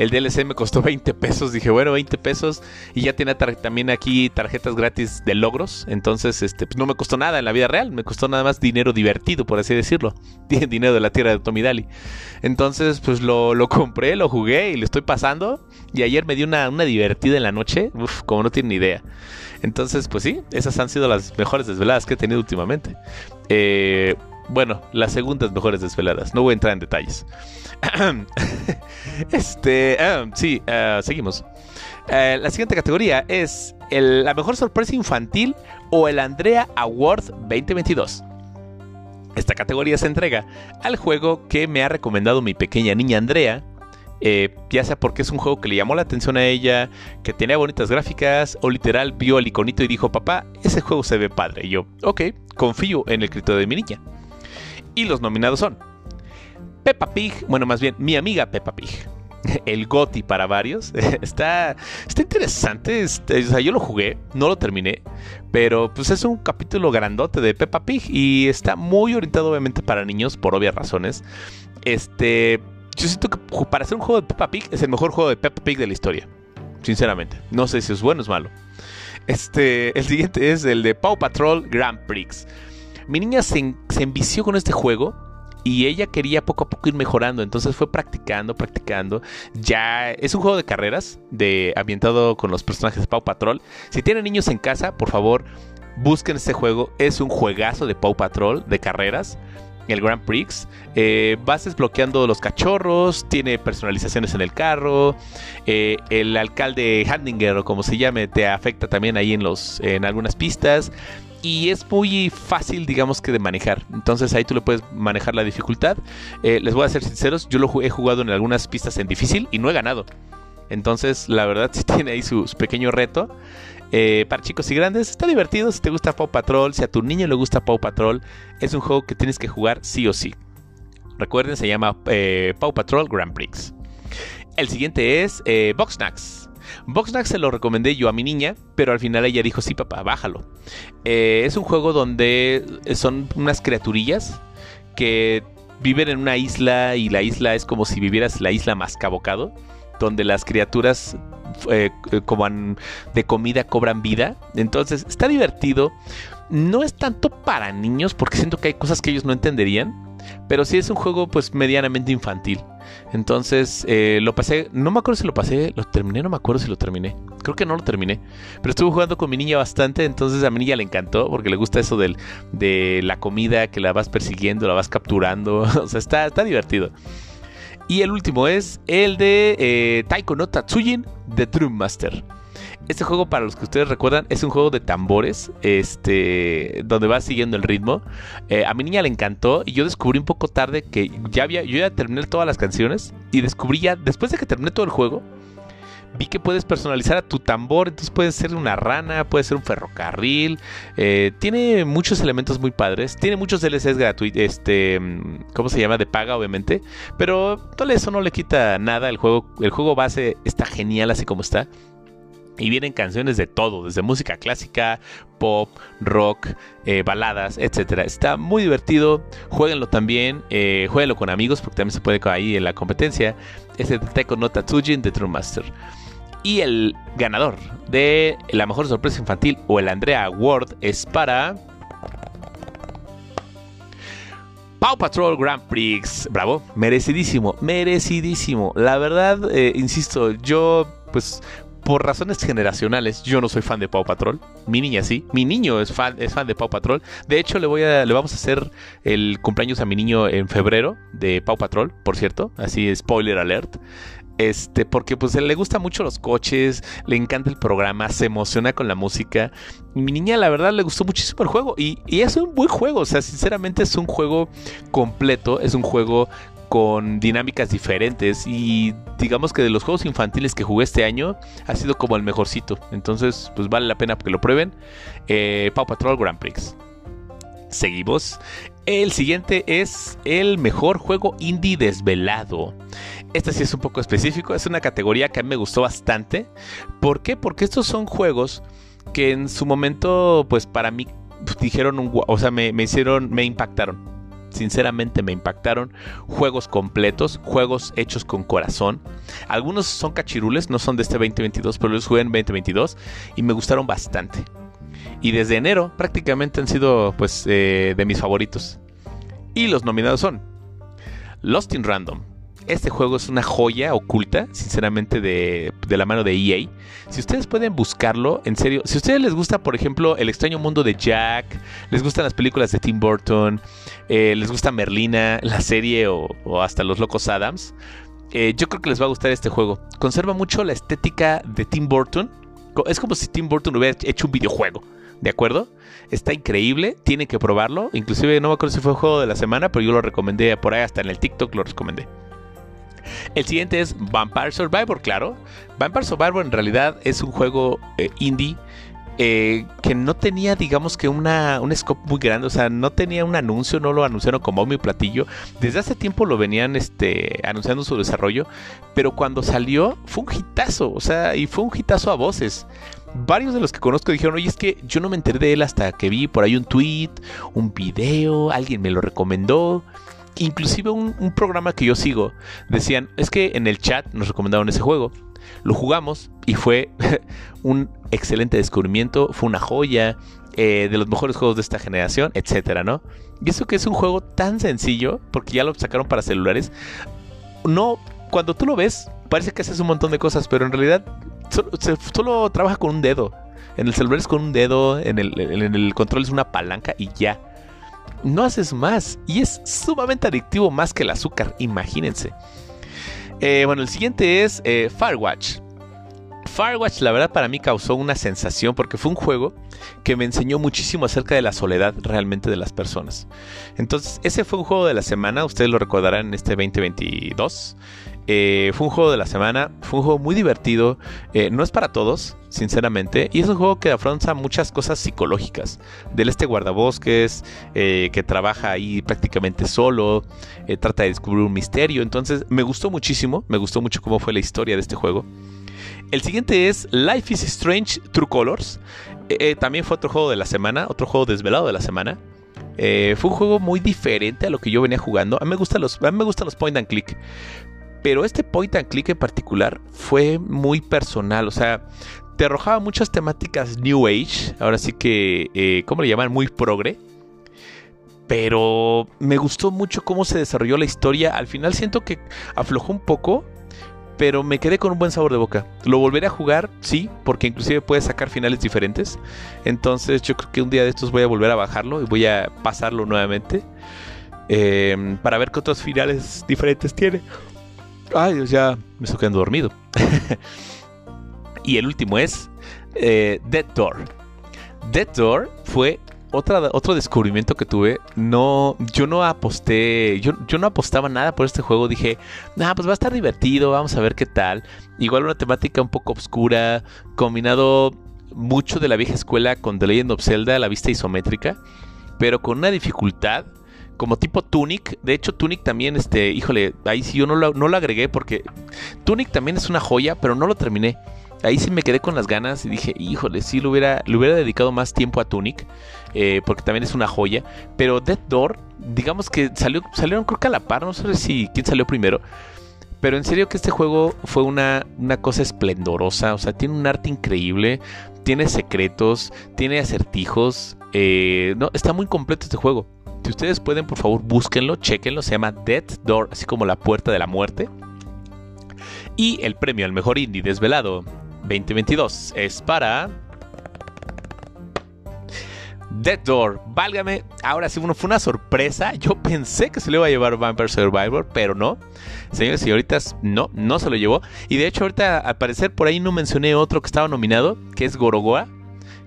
el DLC me costó 20 pesos. Dije, bueno, 20 pesos. Y ya tiene también aquí tarjetas gratis de logros. Entonces, este, pues no me costó nada en la vida real. Me costó nada más dinero divertido, por así decirlo. Dinero de la tierra de Tomidali. Entonces, pues lo, compré, lo jugué y lo estoy pasando. Y ayer me dio una, una divertida en la noche. Uf, como no tienen ni idea. Entonces, pues sí, esas han sido las mejores desveladas que he tenido últimamente. Eh, bueno, las segundas mejores desveladas. No voy a entrar en detalles. este, ah, sí, ah, seguimos. Eh, la siguiente categoría es la mejor sorpresa infantil o el Andrea Award 2022. Esta categoría se entrega al juego que me ha recomendado mi pequeña niña Andrea, eh, ya sea porque es un juego que le llamó la atención a ella, que tenía bonitas gráficas, o literal vio el iconito y dijo, papá, ese juego se ve padre. Y yo, ok, confío en el criterio de mi niña. Y los nominados son Peppa Pig, bueno, más bien mi amiga Peppa Pig. El GOTI para varios. Está, está interesante. Este, o sea, yo lo jugué, no lo terminé. Pero pues es un capítulo grandote de Peppa Pig. Y está muy orientado, obviamente, para niños, por obvias razones. Este. Yo siento que para hacer un juego de Peppa Pig es el mejor juego de Peppa Pig de la historia. Sinceramente. No sé si es bueno o es malo. Este. El siguiente es el de Paw Patrol Grand Prix. Mi niña se, se envició con este juego y ella quería poco a poco ir mejorando, entonces fue practicando, practicando. Ya es un juego de carreras, de ambientado con los personajes de Paw Patrol. Si tienen niños en casa, por favor, busquen este juego. Es un juegazo de Paw Patrol de carreras. El Grand Prix, eh, vas desbloqueando los cachorros, tiene personalizaciones en el carro, eh, el alcalde Handinger o como se llame te afecta también ahí en los en algunas pistas y es muy fácil, digamos que de manejar. Entonces ahí tú le puedes manejar la dificultad. Eh, les voy a ser sinceros, yo lo he jugado en algunas pistas en difícil y no he ganado. Entonces, la verdad, sí tiene ahí su, pequeño reto. Eh, para chicos y grandes, está divertido. Si te gusta Paw Patrol, si a tu niño le gusta Paw Patrol, es un juego que tienes que jugar sí o sí. Recuerden, se llama eh, Paw Patrol Grand Prix. El siguiente es Box Snacks. Boxnack se lo recomendé yo a mi niña, pero al final ella dijo, sí papá, bájalo. Eh, es un juego donde son unas criaturillas que viven en una isla y la isla es como si vivieras la isla más cabocado, donde las criaturas eh, como de comida cobran vida. Entonces está divertido. No es tanto para niños porque siento que hay cosas que ellos no entenderían pero sí es un juego pues medianamente infantil. Entonces eh, lo pasé, no me acuerdo si lo pasé, lo terminé, no me acuerdo si lo terminé. Creo que no lo terminé. Pero estuve jugando con mi niña bastante, entonces a mi niña le encantó porque le gusta eso del, de la comida que la vas persiguiendo, la vas capturando. o sea, está, está divertido. Y el último es el de eh, Taiko no Tatsujin The Drum Master. Este juego, para los que ustedes recuerdan, es un juego de tambores, este, donde vas siguiendo el ritmo. Eh, a mi niña le encantó y yo descubrí un poco tarde que ya había, yo ya terminé todas las canciones y descubrí ya, después de que terminé todo el juego, vi que puedes personalizar a tu tambor, entonces puede ser una rana, puede ser un ferrocarril, eh, tiene muchos elementos muy padres, tiene muchos DLCs gratuitos, este, ¿cómo se llama? De paga obviamente, pero eso no le quita nada, el juego, el juego base está genial así como está. Y vienen canciones de todo, desde música clásica, pop, rock, eh, baladas, etc. Está muy divertido. Jueguenlo también. Eh, con amigos porque también se puede ahí en la competencia. Es el Teco no Tatsujin de True Master. Y el ganador de la mejor sorpresa infantil o el Andrea Award es para. Paw Patrol Grand Prix. Bravo, merecidísimo, merecidísimo. La verdad, eh, insisto, yo pues por razones generacionales, yo no soy fan de Paw Patrol. Mi niña sí. Mi niño es fan, es fan de Paw Patrol. De hecho, le voy a, le vamos a hacer el cumpleaños a mi niño en febrero de Paw Patrol, por cierto. Así, spoiler alert. Este, porque pues le gusta mucho los coches, le encanta el programa, se emociona con la música. Mi niña, la verdad, le gustó muchísimo el juego. Y, y es un buen juego. O sea, sinceramente es un juego completo. Es un juego con dinámicas diferentes y digamos que de los juegos infantiles que jugué este año ha sido como el mejorcito. Entonces, pues vale la pena que lo prueben. Eh, Paw Patrol Grand Prix. Seguimos. El siguiente es el mejor juego indie desvelado. Este sí es un poco específico, es una categoría que a mí me gustó bastante. ¿Por qué? Porque estos son juegos que en su momento, pues para mí dijeron un, o sea, me, me hicieron, me impactaron sinceramente me impactaron. Juegos completos, juegos hechos con corazón. Algunos son cachirules, no son de este 2022, pero los jugué en 2022 y me gustaron bastante. Y desde enero prácticamente han sido pues eh, de mis favoritos. Y los nominados son Lost in Random, este juego es una joya oculta, sinceramente, de, la mano de EA. Si ustedes pueden buscarlo, en serio, si a ustedes les gusta, por ejemplo, El extraño mundo de Jack, les gustan las películas de Tim Burton, eh, les gusta Merlina, la serie o, hasta Los Locos Adams, eh, yo creo que les va a gustar este juego. Conserva mucho la estética de Tim Burton. Es como si Tim Burton hubiera hecho un videojuego. ¿De acuerdo? Está increíble, tienen que probarlo. Inclusive no me acuerdo si fue juego de la semana, pero yo lo recomendé por ahí, hasta en el TikTok lo recomendé. El siguiente es Vampire Survivor, claro. Vampire Survivor en realidad es un juego eh, indie eh, que no tenía, digamos que una, un scope muy grande, o sea, no tenía un anuncio, no lo anunciaron como mi platillo. Desde hace tiempo lo venían este, anunciando su desarrollo, pero cuando salió fue un hitazo, o sea, y fue un hitazo a voces. Varios de los que conozco dijeron, oye, es que yo no me enteré de él hasta que vi por ahí un tweet, un video, alguien me lo recomendó inclusive un, programa que yo sigo decían, es que en el chat nos recomendaron ese juego. Lo jugamos y fue un excelente descubrimiento, fue una joya, eh, de los mejores juegos de esta generación, etcétera, ¿no? Y eso que es un juego tan sencillo, porque ya lo sacaron para celulares, no, cuando tú lo ves, parece que haces un montón de cosas, pero en realidad solo, trabaja con un dedo. En el celular es con un dedo, en el, en el control es una palanca y ya no haces más. Y es sumamente adictivo más que el azúcar, imagínense. Eh, bueno, el siguiente es eh, Firewatch. Firewatch la verdad para mí causó una sensación porque fue un juego que me enseñó muchísimo acerca de la soledad realmente de las personas. Entonces ese fue un juego de la semana, ustedes lo recordarán en este 2022. Eh, fue un juego de la semana, fue un juego muy divertido, eh, no es para todos, sinceramente, y es un juego que afronta muchas cosas psicológicas. Del este guardabosques, eh, que trabaja ahí prácticamente solo, trata de descubrir un misterio, entonces me gustó muchísimo, me gustó mucho cómo fue la historia de este juego. El siguiente es Life is Strange True Colors. también fue otro juego de la semana, otro juego desvelado de la semana. fue un juego muy diferente a lo que yo venía jugando. A mí me gustan los, a mí me gustan los point and click. Pero este point and click en particular fue muy personal, o sea, te arrojaba muchas temáticas New Age, ahora sí que, eh, ¿cómo le llaman? Muy progre. Pero me gustó mucho cómo se desarrolló la historia. Al final siento que aflojó un poco, pero me quedé con un buen sabor de boca. ¿Lo volveré a jugar? Sí, porque inclusive puede sacar finales diferentes. Entonces yo creo que un día de estos voy a volver a bajarlo y voy a pasarlo nuevamente. Eh, para ver qué otros finales diferentes tiene. Ay, ya me estoy quedando dormido. y el último es eh, Dead Door. Dead Door fue otra, otro descubrimiento que tuve. No, yo no aposté, yo, yo no apostaba nada por este juego. Dije, nah, pues va a estar divertido, vamos a ver qué tal. Igual una temática un poco oscura, combinado mucho de la vieja escuela con The Legend of Zelda, la vista isométrica, pero con una dificultad como tipo Tunic. De hecho, Tunic también, este, híjole, ahí sí yo no lo, no lo agregué porque Tunic también es una joya, pero no lo terminé. Ahí sí me quedé con las ganas y dije, híjole, sí lo hubiera, le hubiera dedicado más tiempo a Tunic, eh, porque también es una joya. Pero Dead Door, digamos que salió, salieron creo que a la par, no sé si quién salió primero. Pero en serio que este juego fue una, una cosa esplendorosa, o sea, tiene un arte increíble, tiene secretos, tiene acertijos, eh, no, está muy completo este juego. Si ustedes pueden, por favor, búsquenlo, chequenlo. Se llama Dead Door, así como la puerta de la muerte. Y el premio al mejor indie desvelado 2022 es para Dead Door, válgame, ahora sí, bueno, fue una sorpresa. Yo pensé que se le iba a llevar Vampire Survivor, pero no. Señores y señoritas, no, no se lo llevó. Y de hecho, ahorita al parecer por ahí no mencioné otro que estaba nominado, que es Gorogoa,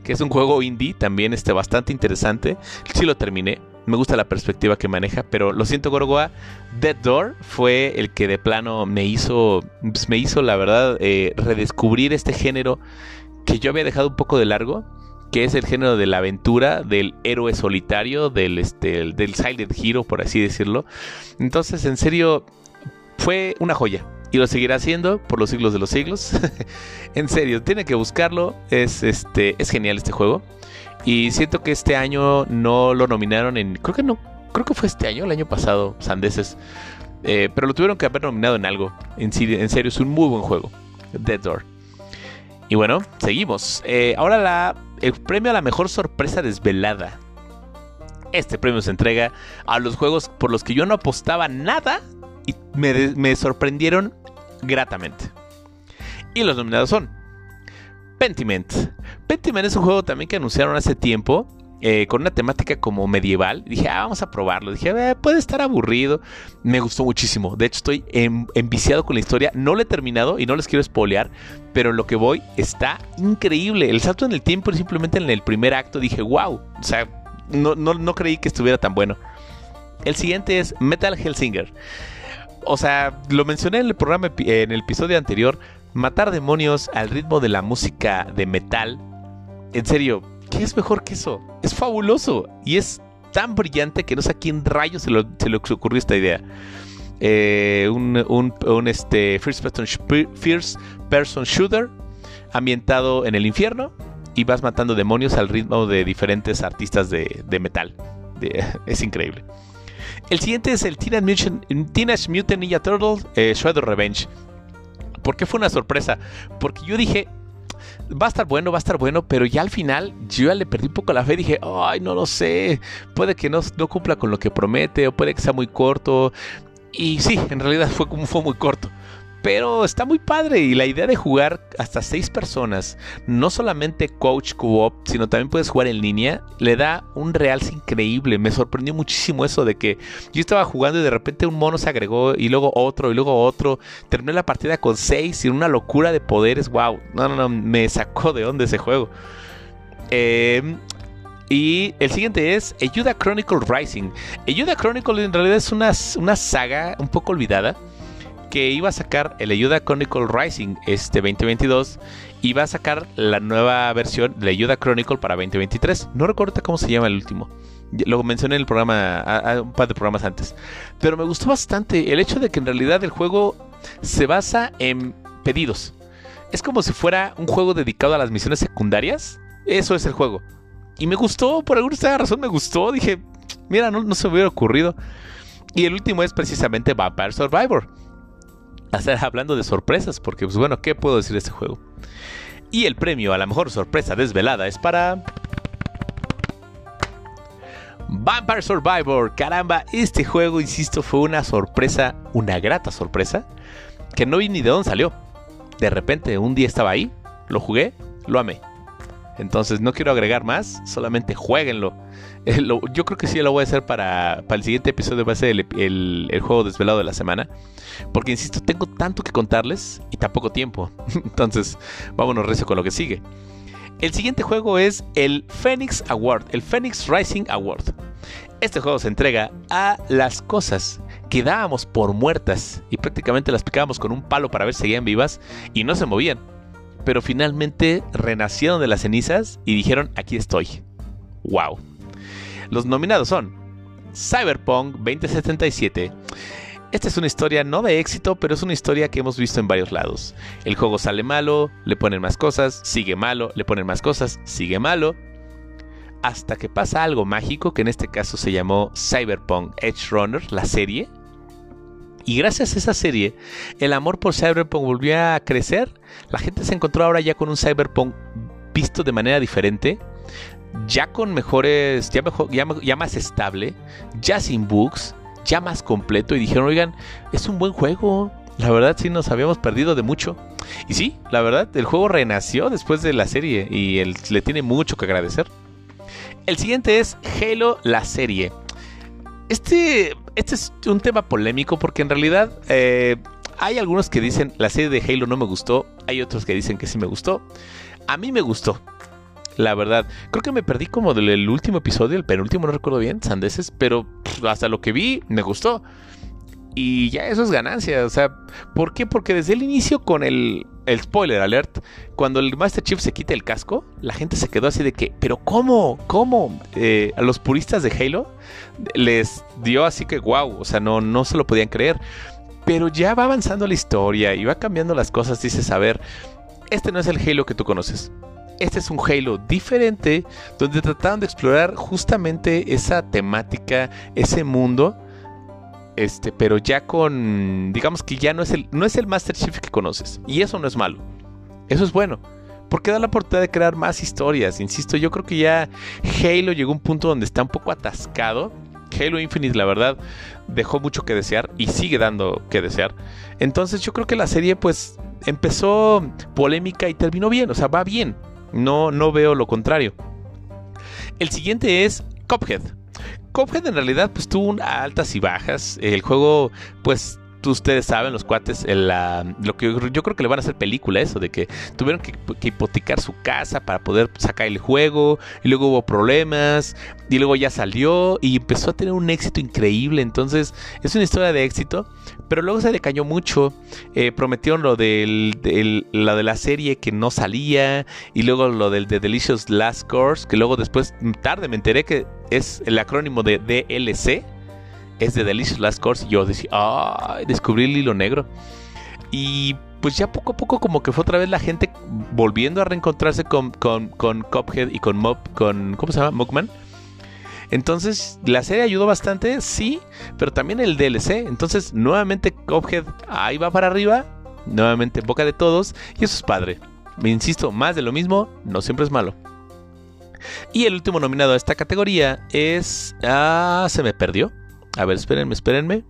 que es un juego indie, también este, bastante interesante. Sí lo terminé, me gusta la perspectiva que maneja, pero lo siento, Gorogoa. Dead Door fue el que de plano me hizo, pues, me hizo la verdad, eh, redescubrir este género que yo había dejado un poco de largo que es el género de la aventura, del héroe solitario, del, este, del Silent Hero, por así decirlo. Entonces, en serio, fue una joya. Y lo seguirá haciendo por los siglos de los siglos. en serio, tiene que buscarlo. Es, este, es genial este juego. Y siento que este año no lo nominaron en. Creo que no. Creo que fue este año, el año pasado, Sandeses. Eh, pero lo tuvieron que haber nominado en algo. En, en serio, es un muy buen juego. Dead Door. Y bueno, seguimos. Eh, ahora la el premio a la mejor sorpresa desvelada. Este premio se entrega a los juegos por los que yo no apostaba nada y me, sorprendieron gratamente. Y los nominados son Pentiment. Pentiment es un juego también que anunciaron hace tiempo eh, con una temática como medieval. Dije, ah, vamos a probarlo. Dije, eh, puede estar aburrido. Me gustó muchísimo. De hecho, estoy enviciado con la historia. No lo he terminado y no les quiero spoilear, pero lo que voy está increíble. El salto en el tiempo simplemente en el primer acto dije, wow. O sea, no, no creí que estuviera tan bueno. El siguiente es Metal Hellsinger. O sea, lo mencioné en el programa, en el episodio anterior. Matar demonios al ritmo de la música de metal. En serio, ¿qué es mejor que eso? Es fabuloso y es tan brillante que no sé a quién rayos se, le ocurrió esta idea. Eh, un, este, first, person, shooter ambientado en el infierno y vas matando demonios al ritmo de diferentes artistas de, metal. es increíble. El siguiente es el Teenage Mutant, Ninja Turtles eh, Revenge. ¿Por qué fue una sorpresa? Porque yo dije, va a estar bueno, va a estar bueno, pero ya al final yo ya le perdí un poco la fe. Dije, ay, no lo sé, puede que no, no cumpla con lo que promete, o puede que sea muy corto. Y sí, en realidad fue como fue muy corto. Pero está muy padre y la idea de jugar hasta seis personas, no solamente coach co-op, sino también puedes jugar en línea, le da un realce increíble. Me sorprendió muchísimo eso de que yo estaba jugando y de repente un mono se agregó y luego otro y luego otro. Terminé la partida con seis y una locura de poderes. Wow, no, no, no, me sacó de onda ese juego. Em, y el siguiente es Ayuda Chronicle Rising. Ayuda Chronicle en realidad es una, una saga un poco olvidada que iba a sacar el Ayuda Chronicle Rising este 2022 y va a sacar la nueva versión de Ayuda Chronicle para 2023. No recuerdo cómo se llama el último. Lo mencioné en el programa, un par de programas antes. Pero me gustó bastante el hecho de que en realidad el juego se basa en pedidos. Es como si fuera un juego dedicado a las misiones secundarias. Eso es el juego. Y me gustó, por alguna razón me gustó. Dije, mira, no, no se me hubiera ocurrido. Y el último es precisamente Vampire Survivor estar hablando de sorpresas, porque pues bueno, ¿qué puedo decir de este juego? Y el premio a la mejor sorpresa desvelada es para... Vampire Survivor, caramba, este juego, insisto, fue una sorpresa, una grata sorpresa, que no vi ni de dónde salió. De repente, un día estaba ahí, lo jugué, lo amé. Entonces no quiero agregar más, solamente jueguenlo. Eh, yo creo que sí lo voy a hacer para, el siguiente episodio, va a ser el, el, juego desvelado de la semana. Porque insisto, tengo tanto que contarles y tan poco tiempo. Entonces, vámonos recio con lo que sigue. El siguiente juego es el Phoenix Award, el Phoenix Rising Award. Este juego se entrega a las cosas que dábamos por muertas y prácticamente las picábamos con un palo para ver si seguían vivas y no se movían pero finalmente renacieron de las cenizas y dijeron, aquí estoy. ¡Wow! Los nominados son Cyberpunk 2077. Esta es una historia no de éxito, pero es una historia que hemos visto en varios lados. El juego sale malo, le ponen más cosas, sigue malo, le ponen más cosas, sigue malo. Hasta que pasa algo mágico, que en este caso se llamó Cyberpunk Edge Runner, la serie, y gracias a esa serie, el amor por Cyberpunk volvió a crecer. La gente se encontró ahora ya con un Cyberpunk visto de manera diferente, ya con mejores, ya, mejor, ya, más estable, ya sin bugs, ya más completo. Y dijeron, oigan, es un buen juego, La verdad sí nos habíamos perdido de mucho. Y sí, la verdad, el juego renació después de la serie y él le tiene mucho que agradecer. El siguiente es Halo, la serie. Este, este es un tema polémico porque en realidad eh, hay algunos que dicen la serie de Halo no me gustó, hay otros que dicen que sí me gustó. A mí me gustó, la verdad. Creo que me perdí como del último episodio, el penúltimo, no recuerdo bien, sandeces, pero hasta lo que vi me gustó. Y ya eso es ganancia. O sea, ¿por qué? Porque desde el inicio con el, el spoiler alert, cuando el Master Chief se quita el casco, la gente se quedó así de que, pero ¿cómo? ¿Cómo? Eh, a los puristas de Halo les dio así que wow, o sea, no, no se lo podían creer. Pero ya va avanzando la historia y va cambiando las cosas. Dices, a ver, este no es el Halo que tú conoces. Este es un Halo diferente donde trataron de explorar justamente esa temática, ese mundo este, pero ya con, digamos que ya no es el, no es el Master Chief que conoces. Y eso no es malo. Eso es bueno. Porque da la oportunidad de crear más historias. Insisto, yo creo que ya Halo llegó a un punto donde está un poco atascado. Halo Infinite, la verdad, dejó mucho que desear y sigue dando que desear. Entonces yo creo que la serie pues empezó polémica y terminó bien. O sea, va bien. No, no veo lo contrario. El siguiente es Cuphead. Cuphead en realidad pues tuvo altas y bajas. El juego pues ustedes saben, los cuates, lo que yo creo que le van a hacer película eso, de que tuvieron que, hipotecar su casa para poder sacar el juego, y luego hubo problemas, y luego ya salió y empezó a tener un éxito increíble. Entonces, es una historia de éxito, pero luego se decañó mucho. Eh, prometieron lo del, de la serie que no salía, y luego lo del The Delicious Last Course, que luego después, tarde me enteré que es el acrónimo de DLC es de Delicious Last Course. Y yo decía, ¡ay! Descubrí el hilo negro. Y pues ya poco a poco como que fue otra vez la gente volviendo a reencontrarse con, con, con y con Mob, con, ¿cómo se llama? Mugman. Entonces, la serie ayudó bastante, sí, pero también el DLC. Entonces, nuevamente Cuphead ahí va para arriba, nuevamente en boca de todos, y eso es padre. Me insisto, más de lo mismo no siempre es malo. Y el último nominado a esta categoría es... Ah, se me perdió. A ver, espérenme, espérenme.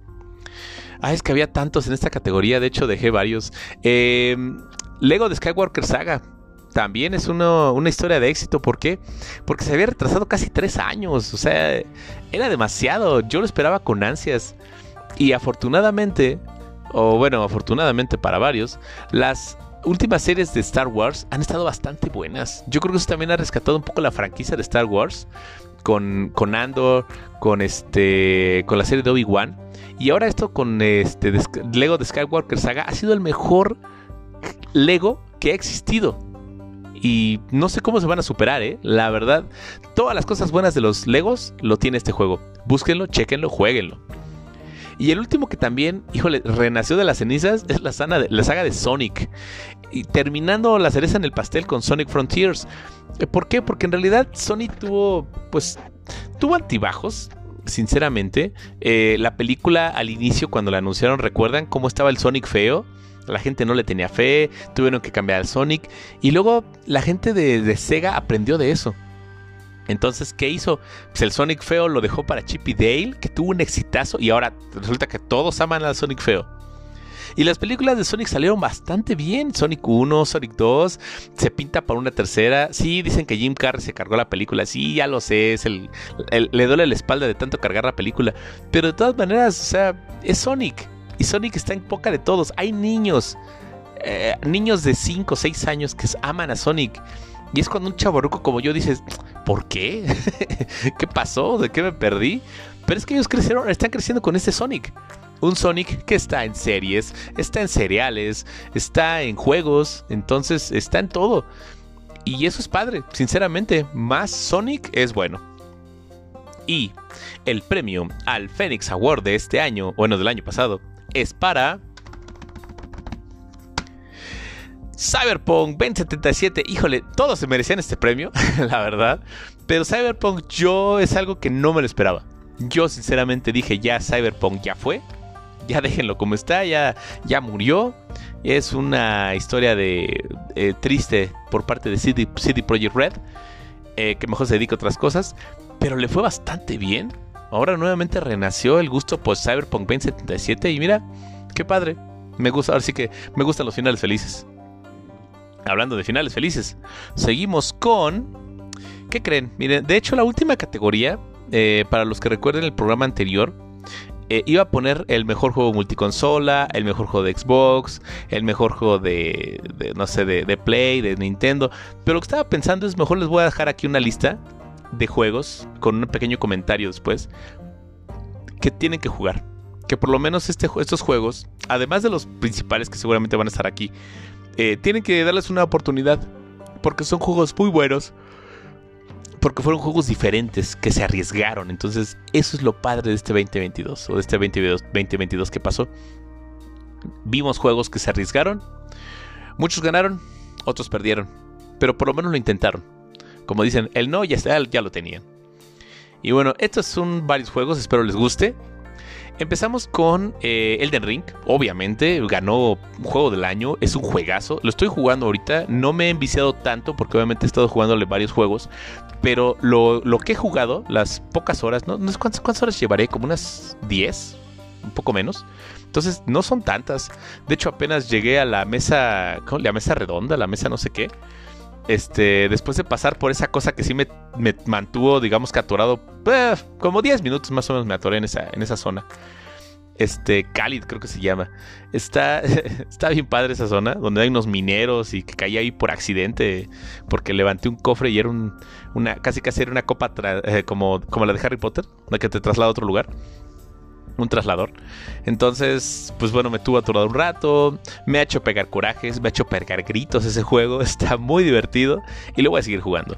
Ah, es que había tantos en esta categoría, de hecho dejé varios. Em, Lego de Skywalker Saga. También es una historia de éxito. ¿Por qué? Porque se había retrasado casi tres años. O sea, era demasiado. Yo lo esperaba con ansias. Y afortunadamente, o bueno, afortunadamente para varios, las últimas series de Star Wars han estado bastante buenas. Yo creo que eso también ha rescatado un poco la franquicia de Star Wars con, con Andor, con este con la serie de Obi-Wan y ahora esto con este Lego de Skywalker Saga ha sido el mejor Lego que ha existido. Y no sé cómo se van a superar, ¿eh? La verdad, todas las cosas buenas de los Legos lo tiene este juego. Búsquenlo, chequenlo, jueguenlo. Y el último que también, híjole, renació de las cenizas es la, la saga de Sonic. Y terminando la cereza en el pastel con Sonic Frontiers. Eh, ¿Por qué? Porque en realidad Sonic tuvo, pues, tuvo altibajos. Sinceramente, eh, la película al inicio cuando la anunciaron, ¿recuerdan cómo estaba el Sonic feo? La gente no le tenía fe, tuvieron que cambiar al Sonic y luego la gente de, Sega aprendió de eso. Entonces, ¿qué hizo? Pues el Sonic feo lo dejó para Chip y Dale, que tuvo un exitazo y ahora resulta que todos aman al Sonic feo. Y las películas de Sonic salieron bastante bien. Sonic 1, Sonic 2, se pinta para una tercera. Sí, dicen que Jim Carrey se cargó la película. Sí, ya lo sé, es el, le duele la espalda de tanto cargar la película. Pero de todas maneras, o sea, es Sonic. Y Sonic está en boca de todos. Hay niños, eh, niños de 5 o 6 años que aman a Sonic. Y es cuando un chaborruco como yo dices, ¿por qué? ¿Qué pasó? ¿De qué me perdí? Pero es que ellos crecieron, están creciendo con este Sonic. Un Sonic que está en series, está en cereales, está en juegos, entonces está en todo. Y eso es padre, sinceramente, más Sonic es bueno. Y el premio al Phoenix Award de este año, bueno, del año pasado, es para Cyberpunk 2077, híjole, todos se merecían este premio, la verdad. Pero Cyberpunk yo es algo que no me lo esperaba. Yo sinceramente dije, ya Cyberpunk ya fue. Ya déjenlo como está, ya, ya murió. Es una historia de eh, triste por parte de City, City Project Red. Eh, que mejor se dedica a otras cosas. Pero le fue bastante bien. Ahora nuevamente renació el gusto por Cyberpunk 2077. Y mira, qué padre. Me gusta, ahora sí que me gustan los finales felices. Hablando de finales felices, seguimos con. ¿Qué creen? Miren, de hecho, la última categoría, eh, para los que recuerden el programa anterior, eh, iba a poner el mejor juego multiconsola, el mejor juego de Xbox, el mejor juego de, no sé, de, de, Play, de Nintendo. Pero lo que estaba pensando es mejor les voy a dejar aquí una lista de juegos con un pequeño comentario después que tienen que jugar. Que por lo menos este, estos juegos, además de los principales que seguramente van a estar aquí, eh, tienen que darles una oportunidad. Porque son juegos muy buenos. Porque fueron juegos diferentes que se arriesgaron. Entonces, eso es lo padre de este 2022 o de este 2022, que pasó. Vimos juegos que se arriesgaron. Muchos ganaron, otros perdieron. Pero por lo menos lo intentaron. Como dicen, el no ya, está, ya lo tenían. Y bueno, estos son varios juegos, espero les guste. Empezamos con eh, Elden Ring, obviamente, ganó un juego del año, es un juegazo, lo estoy jugando ahorita, no me he enviciado tanto porque obviamente he estado jugándole varios juegos, pero lo, que he jugado, las pocas horas, no, sé cuántas, cuántas horas llevaré, como unas 10, un poco menos. Entonces no son tantas. De hecho apenas llegué a la mesa, la mesa redonda, la mesa no sé qué. Este, después de pasar por esa cosa que sí me, mantuvo, digamos que atorado, eh, como 10 minutos más o menos me atoré en esa, zona. Este, Cálid creo que se llama. Está, está bien padre esa zona, donde hay unos mineros y que caí ahí por accidente, porque levanté un cofre y era un, una, casi casi era una copa eh, como, como la de Harry Potter, la que te traslada a otro lugar un traslador. Entonces, pues bueno, me tuvo atorado un rato, me ha hecho pegar corajes, me ha hecho pegar gritos ese juego, está muy divertido y lo voy a seguir jugando.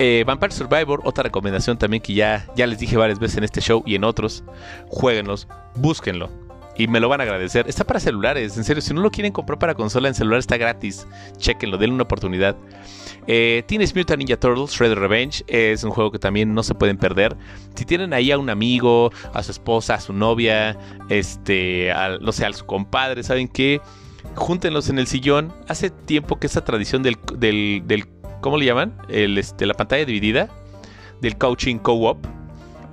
Eh, Vampire Survivor, otra recomendación también que ya, ya les dije varias veces en este show y en otros, jueguenlos, búsquenlo y me lo van a agradecer. Está para celulares, en serio, si no lo quieren comprar para consola en celular está gratis, chequenlo, denle una oportunidad. Eh, Teenage Mutant Ninja Turtles Shredder Revenge es un juego que también no se pueden perder. Si tienen ahí a un amigo, a su esposa, a su novia, este, no sé, a su compadre, ¿saben qué? Júntenlos en el sillón. Hace tiempo que esa tradición del, del, ¿cómo le llaman? El, este, la pantalla dividida, del coaching co-op,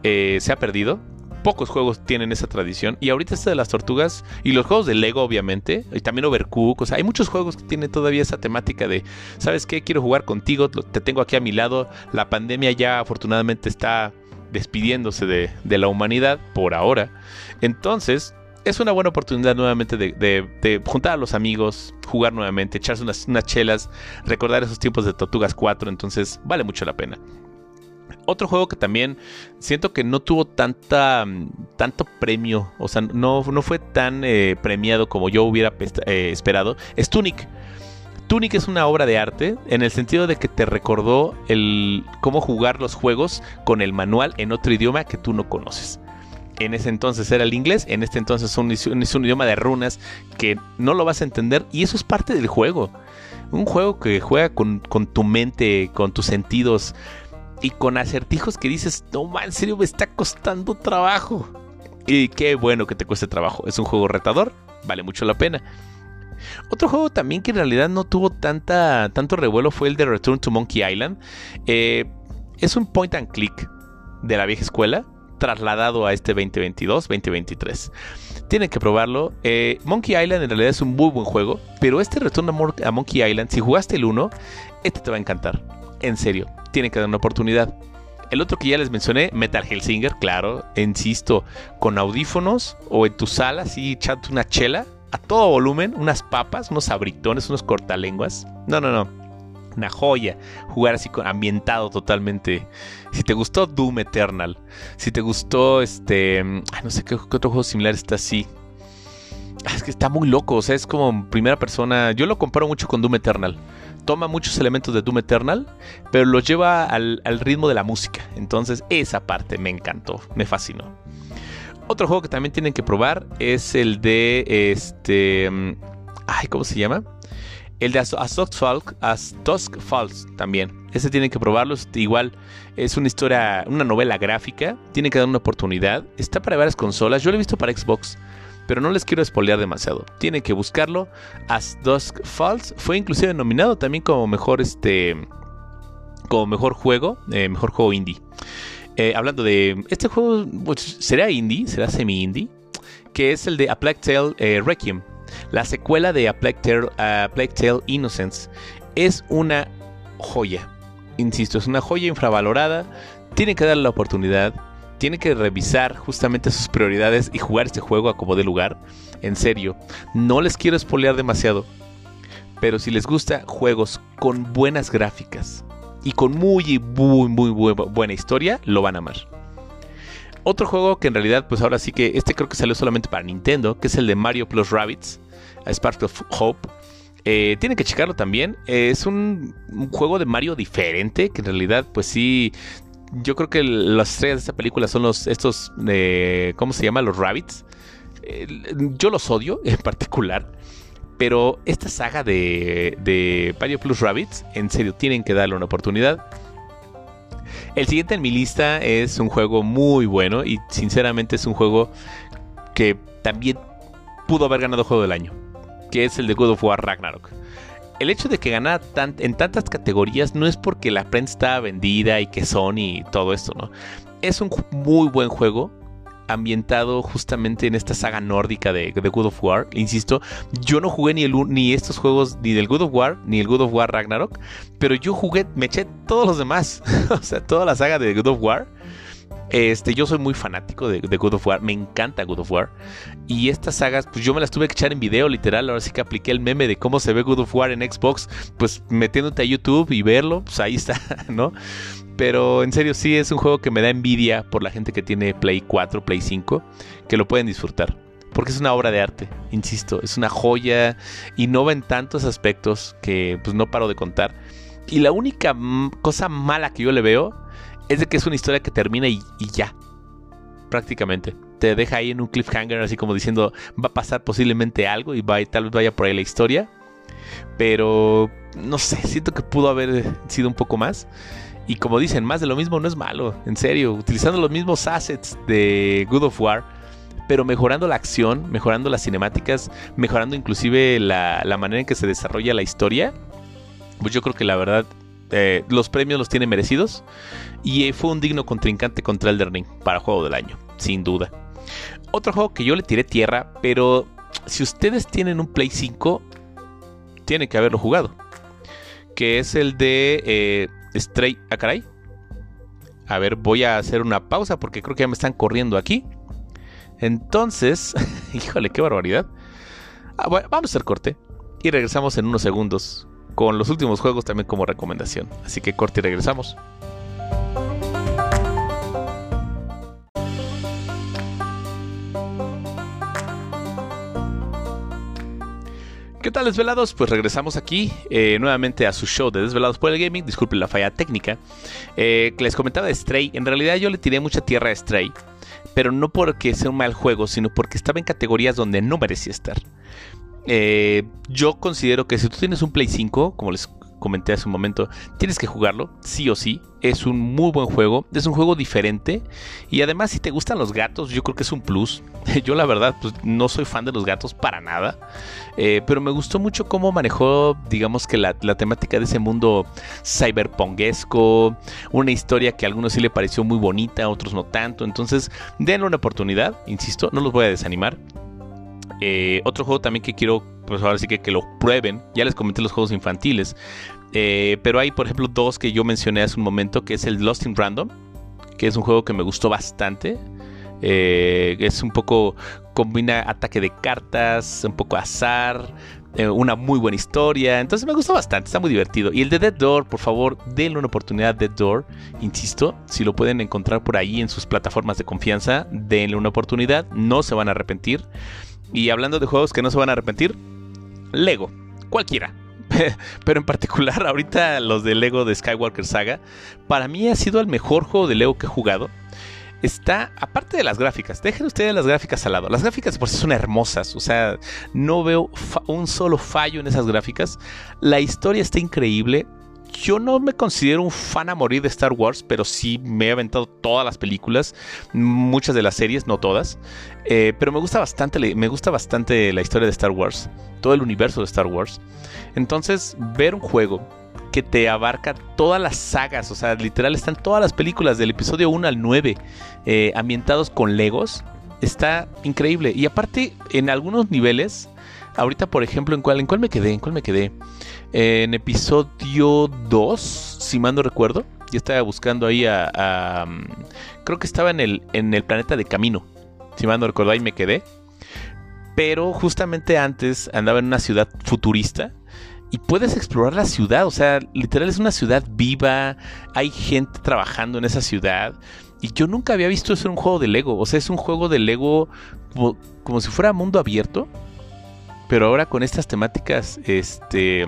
eh, se ha perdido pocos juegos tienen esa tradición. Y ahorita este de las tortugas y los juegos de Lego, obviamente, y también Overcooked. O sea, hay muchos juegos que tienen todavía esa temática de, ¿sabes qué? Quiero jugar contigo, te tengo aquí a mi lado. La pandemia ya afortunadamente está despidiéndose de, la humanidad por ahora. Entonces, es una buena oportunidad nuevamente de, juntar a los amigos, jugar nuevamente, echarse unas, unas, chelas, recordar esos tiempos de Tortugas 4, entonces vale mucho la pena. Otro juego que también siento que no tuvo tanta, tanto premio, o sea, no, no fue tan eh, premiado como yo hubiera eh, esperado, es Tunic. Tunic es una obra de arte en el sentido de que te recordó el cómo jugar los juegos con el manual en otro idioma que tú no conoces. En ese entonces era el inglés, en este entonces es un, es un idioma de runas que no lo vas a entender y eso es parte del juego. Un juego que juega con, con tu mente, con tus sentidos y con acertijos que dices, no man, en serio me está costando trabajo. Y qué bueno que te cueste trabajo. Es un juego retador, vale mucho la pena. Otro juego también que en realidad no tuvo tanta, tanto revuelo fue el de Return to Monkey Island. Eh, es un point and click de la vieja escuela trasladado a este 2022, 2023. Tienen que probarlo. Eh, Monkey Island en realidad es un muy buen juego, pero este Return a Monkey Island, si jugaste el 1, este te va a encantar. En serio, tiene que dar una oportunidad. El otro que ya les mencioné, Metal Hellsinger, claro, insisto, con audífonos o en tu sala, así echando una chela a todo volumen, unas papas, unos abritones, unos cortalenguas. No, no, no. Una joya. Jugar así ambientado totalmente. Si te gustó Doom Eternal. Si te gustó este. no sé qué, qué otro juego similar está así. Ah, es que está muy loco. O sea, es como primera persona. Yo lo comparo mucho con Doom Eternal toma muchos elementos de Doom Eternal, pero los lleva al, ritmo de la música. Entonces esa parte me encantó, me fascinó. Otro juego que también tienen que probar es el de este... Mm, ay, ¿cómo se llama? El de As, Falls también. Ese tienen que probarlo. Igual es una historia, una novela gráfica. Tienen que dar una oportunidad. Está para varias consolas. Yo lo he visto para Xbox pero no les quiero espolear demasiado. Tienen que buscarlo. As Dusk Falls fue inclusive nominado también como mejor este como mejor juego, eh, mejor juego indie. Eh, hablando de este juego, pues, será indie, será semi indie, que es el de A Plague Tale eh, Requiem. La secuela de A Plague Tale, Innocence es una joya. Insisto, es una joya infravalorada. Tiene que darle la oportunidad. Tiene que revisar justamente sus prioridades y jugar este juego a como de lugar. En serio, no les quiero espolear demasiado. Pero si les gusta juegos con buenas gráficas y con muy, muy, muy buena historia, lo van a amar. Otro juego que en realidad, pues ahora sí que este creo que salió solamente para Nintendo, que es el de Mario Plus Rabbits, a Spark of Hope. Eh, tienen que checarlo también. es un, juego de Mario diferente, que en realidad, pues sí. Yo creo que las estrellas de esta película son los estos, eh, ¿cómo se llama? Los Rabbits. yo los odio en particular. Pero esta saga de, de Mario Plus Rabbits, en serio, tienen que darle una oportunidad. El siguiente en mi lista es un juego muy bueno y sinceramente es un juego que también pudo haber ganado Juego del Año, que es el de God of War Ragnarok. El hecho de que ganara en tantas categorías no es porque la prensa estaba vendida y que Sony y todo esto, ¿no? Es un muy buen juego ambientado justamente en esta saga nórdica de, de God of War. Insisto, yo no jugué ni, el, ni estos juegos, ni del God of War, ni el God of War Ragnarok, pero yo jugué, me eché todos los demás, o sea, toda la saga de God of War. Este, yo soy muy fanático de, de, God of War, me encanta God of War. Y estas sagas, pues yo me las tuve que echar en video, literal. Ahora sí que apliqué el meme de cómo se ve God of War en Xbox, pues metiéndote a YouTube y verlo, pues ahí está, ¿no? Pero en serio, sí es un juego que me da envidia por la gente que tiene Play 4, Play 5, que lo pueden disfrutar. Porque es una obra de arte, insisto, es una joya, innova en tantos aspectos que pues no paro de contar. Y la única cosa mala que yo le veo es de que es una historia que termina y, ya. Prácticamente. Te deja ahí en un cliffhanger así como diciendo va a pasar posiblemente algo y va, tal vez vaya por ahí la historia. Pero no sé, siento que pudo haber sido un poco más. Y como dicen, más de lo mismo no es malo, en serio, utilizando los mismos assets de Good of War, pero mejorando la acción, mejorando las cinemáticas, mejorando inclusive la, manera en que se desarrolla la historia, pues yo creo que la verdad eh, los premios los tiene merecidos y fue un digno contrincante contra Elden Ring para juego del año, sin duda. Otro juego que yo le tiré tierra, pero si ustedes tienen un Play 5, tienen que haberlo jugado, que es el de eh, Stray. Ah, caray. A ver, voy a hacer una pausa porque creo que ya me están corriendo aquí. Entonces, híjole, qué barbaridad. Ah, vamos a hacer corte y regresamos en unos segundos con los últimos juegos también como recomendación. Así que corte y regresamos. ¿Qué tal desvelados? Pues regresamos aquí eh, nuevamente a su show de Desvelados por el Gaming. Disculpen la falla técnica. Eh, les comentaba de Stray. En realidad yo le tiré mucha tierra a Stray. Pero no porque sea un mal juego, sino porque estaba en categorías donde no merecía estar. Eh, yo considero que si tú tienes un Play 5, como les comenté hace un momento, tienes que jugarlo, sí o sí. Es un muy buen juego, es un juego diferente. Y además, si te gustan los gatos, yo creo que es un plus. Yo, la verdad, pues no soy fan de los gatos para nada. Eh, pero me gustó mucho cómo manejó, digamos que la, temática de ese mundo cyberponguesco. Una historia que a algunos sí le pareció muy bonita, a otros no tanto. Entonces, denle una oportunidad, insisto, no los voy a desanimar. Eh, otro juego también que quiero, pues ahora sí que, que lo prueben. Ya les comenté los juegos infantiles. Eh, pero hay, por ejemplo, dos que yo mencioné hace un momento, que es el Lost in Random, que es un juego que me gustó bastante. Eh, es un poco, combina ataque de cartas, un poco azar, eh, una muy buena historia. Entonces me gustó bastante, está muy divertido. Y el de Dead Door, por favor, denle una oportunidad a Dead Door. Insisto, si lo pueden encontrar por ahí en sus plataformas de confianza, denle una oportunidad, no se van a arrepentir. Y hablando de juegos que no se van a arrepentir, Lego, cualquiera pero en particular ahorita los de Lego de Skywalker Saga, para mí ha sido el mejor juego de Lego que he jugado. Está, aparte de las gráficas, dejen ustedes las gráficas al lado. Las gráficas por sí son hermosas, o sea, no veo un solo fallo en esas gráficas. La historia está increíble. Yo no me considero un fan a morir de Star Wars, pero sí me he aventado todas las películas, muchas de las series, no todas. Eh, pero me gusta bastante, me gusta bastante la historia de Star Wars, todo el universo de Star Wars. Entonces, ver un juego que te abarca todas las sagas, o sea, literal están todas las películas del episodio 1 al 9 eh, ambientados con Legos, está increíble. Y aparte, en algunos niveles, Ahorita, por ejemplo, ¿en cuál, ¿en cuál me quedé? ¿En cuál me quedé? En episodio 2, si mal no recuerdo. Yo estaba buscando ahí a, mm, creo que estaba en el, en el planeta de Camino. Si mal no recuerdo, ahí me quedé. Pero justamente antes andaba en una ciudad futurista y puedes explorar la ciudad. O sea, literal es una ciudad viva, hay gente trabajando en esa ciudad. Y yo nunca había visto eso en un juego de Lego. O sea, es un juego de Lego como, si fuera mundo abierto. Pero ahora con estas temáticas, este,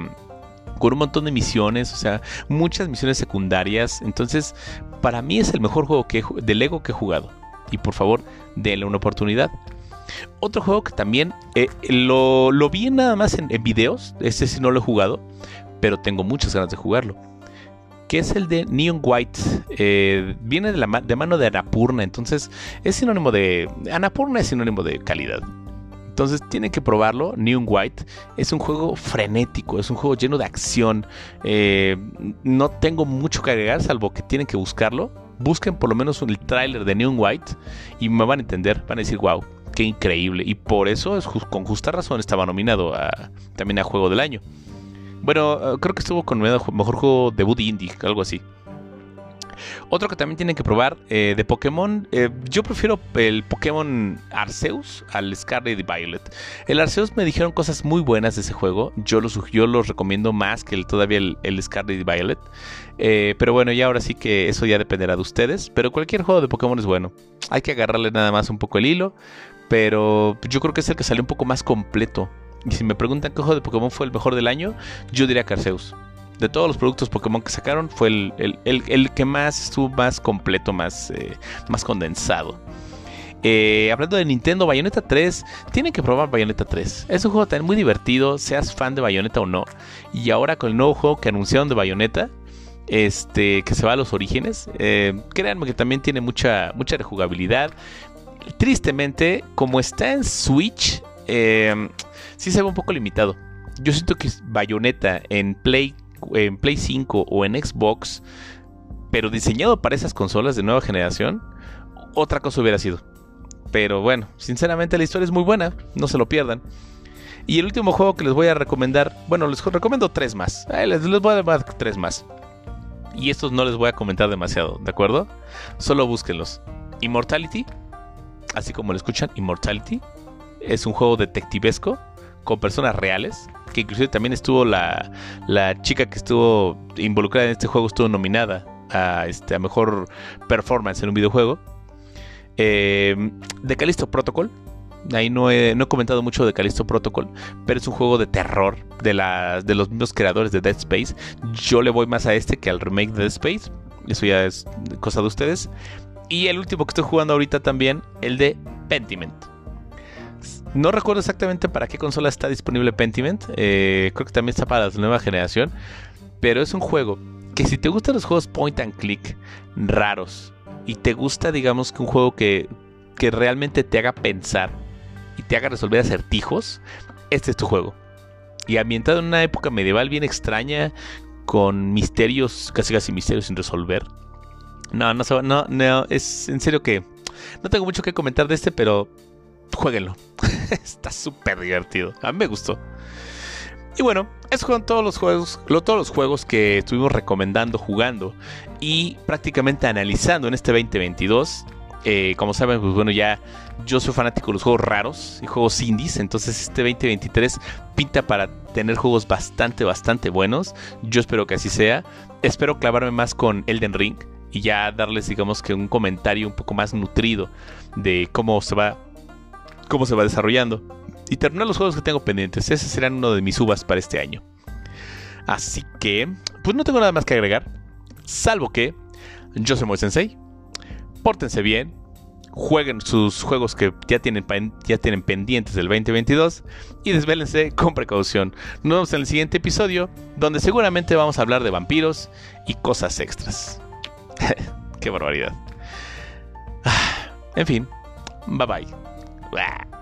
con un montón de misiones, o sea, muchas misiones secundarias. Entonces, para mí es el mejor juego que, de Lego que he jugado. Y por favor, denle una oportunidad. Otro juego que también eh, lo, vi nada más en, videos, este sí no lo he jugado, pero tengo muchas ganas de jugarlo. Que es el de Neon White. Eh, viene de, la, de mano de Anapurna, entonces es sinónimo de. Anapurna es sinónimo de calidad. Entonces tienen que probarlo. Neon White es un juego frenético, es un juego lleno de acción. Eh, no tengo mucho que agregar, salvo que tienen que buscarlo. Busquen por lo menos el tráiler de Neon White y me van a entender, van a decir, wow, qué increíble. Y por eso, es con justa razón, estaba nominado también a Juego del Año. Bueno, eh, creo que estuvo con mejor juego debut indie, algo así. Otro que también tienen que probar eh, de Pokémon, eh, yo prefiero el Pokémon Arceus al Scarlet y Violet. El Arceus me dijeron cosas muy buenas de ese juego, yo los, yo los recomiendo más que el, todavía el, Scarlet y Violet. pero bueno, ya ahora sí que eso ya dependerá de ustedes. Pero cualquier juego de Pokémon es bueno. Hay que agarrarle nada más un poco el hilo. Pero yo creo que es el que salió un poco más completo. Y si me preguntan qué juego de Pokémon fue el mejor del año, yo diría Arceus. De todos los productos Pokémon que sacaron, fue el, que más estuvo más completo, más, eh, más condensado. Eh, hablando de Nintendo, Bayonetta 3, tienen que probar Bayonetta 3. Es un juego también muy divertido, seas fan de Bayonetta o no. Y ahora con el nuevo juego que anunciaron de Bayonetta, este, que se va a los orígenes, eh, créanme que también tiene mucha, mucha rejugabilidad. Tristemente, como está en Switch, sí se ve un poco limitado. Yo siento que Bayonetta en Play, en Play 5 o en Xbox, pero diseñado para esas consolas de nueva generación, otra cosa hubiera sido. Pero bueno, sinceramente la historia es muy buena, no se lo pierdan. Y el último juego que les voy a recomendar, bueno, les recomiendo tres más. les, voy a dar tres más. Y estos no les voy a comentar demasiado, ¿de acuerdo? Solo búsquenlos. Immortality, así como lo escuchan, Immortality. Es un juego detectivesco con personas reales, que inclusive también estuvo la, la chica que estuvo involucrada en este juego, estuvo nominada a, este, a mejor performance en un videojuego. Eh, de Callisto Protocol. Ahí no he, no he, comentado mucho de Callisto Protocol, pero es un juego de terror de, de los mismos creadores de Dead Space. Yo le voy más a este que al remake de Dead Space. Eso ya es cosa de ustedes. Y el último que estoy jugando ahorita también, el de Pentiment. No recuerdo exactamente para qué consola está disponible Pentiment. Eh, creo que también está para la nueva generación. Pero es un juego que si te gustan los juegos point and click raros y te gusta, digamos, que un juego que, que realmente te haga pensar y te haga resolver acertijos, este es tu juego. Y ambientado en una época medieval bien extraña, con misterios, casi casi misterios sin resolver. No, no, no, no, es en serio que no tengo mucho que comentar de este, pero jueguenlo. Está súper divertido. A mí me gustó. Y bueno, esos fueron todos los juegos, todos los juegos que estuvimos recomendando, jugando y prácticamente analizando en este 2022. Eh, como saben, pues bueno, ya yo soy fanático de los juegos raros y juegos indies, entonces este 2023 pinta para tener juegos bastante, bastante buenos. Yo espero que así sea. Espero clavarme más con Elden Ring y ya darles digamos que un comentario un poco más nutrido de cómo se va cómo se va desarrollando y terminar los juegos que tengo pendientes. Ese serán uno de mis uvas para este año. Así que, pues no tengo nada más que agregar, salvo que yo soy Moy Sensei. Pórtense bien, jueguen sus juegos que ya tienen, ya tienen pendientes del 2022 y desvélense con precaución. Nos vemos en el siguiente episodio, donde seguramente vamos a hablar de vampiros y cosas extras. Qué barbaridad. Ah, en fin, bye bye. Blah.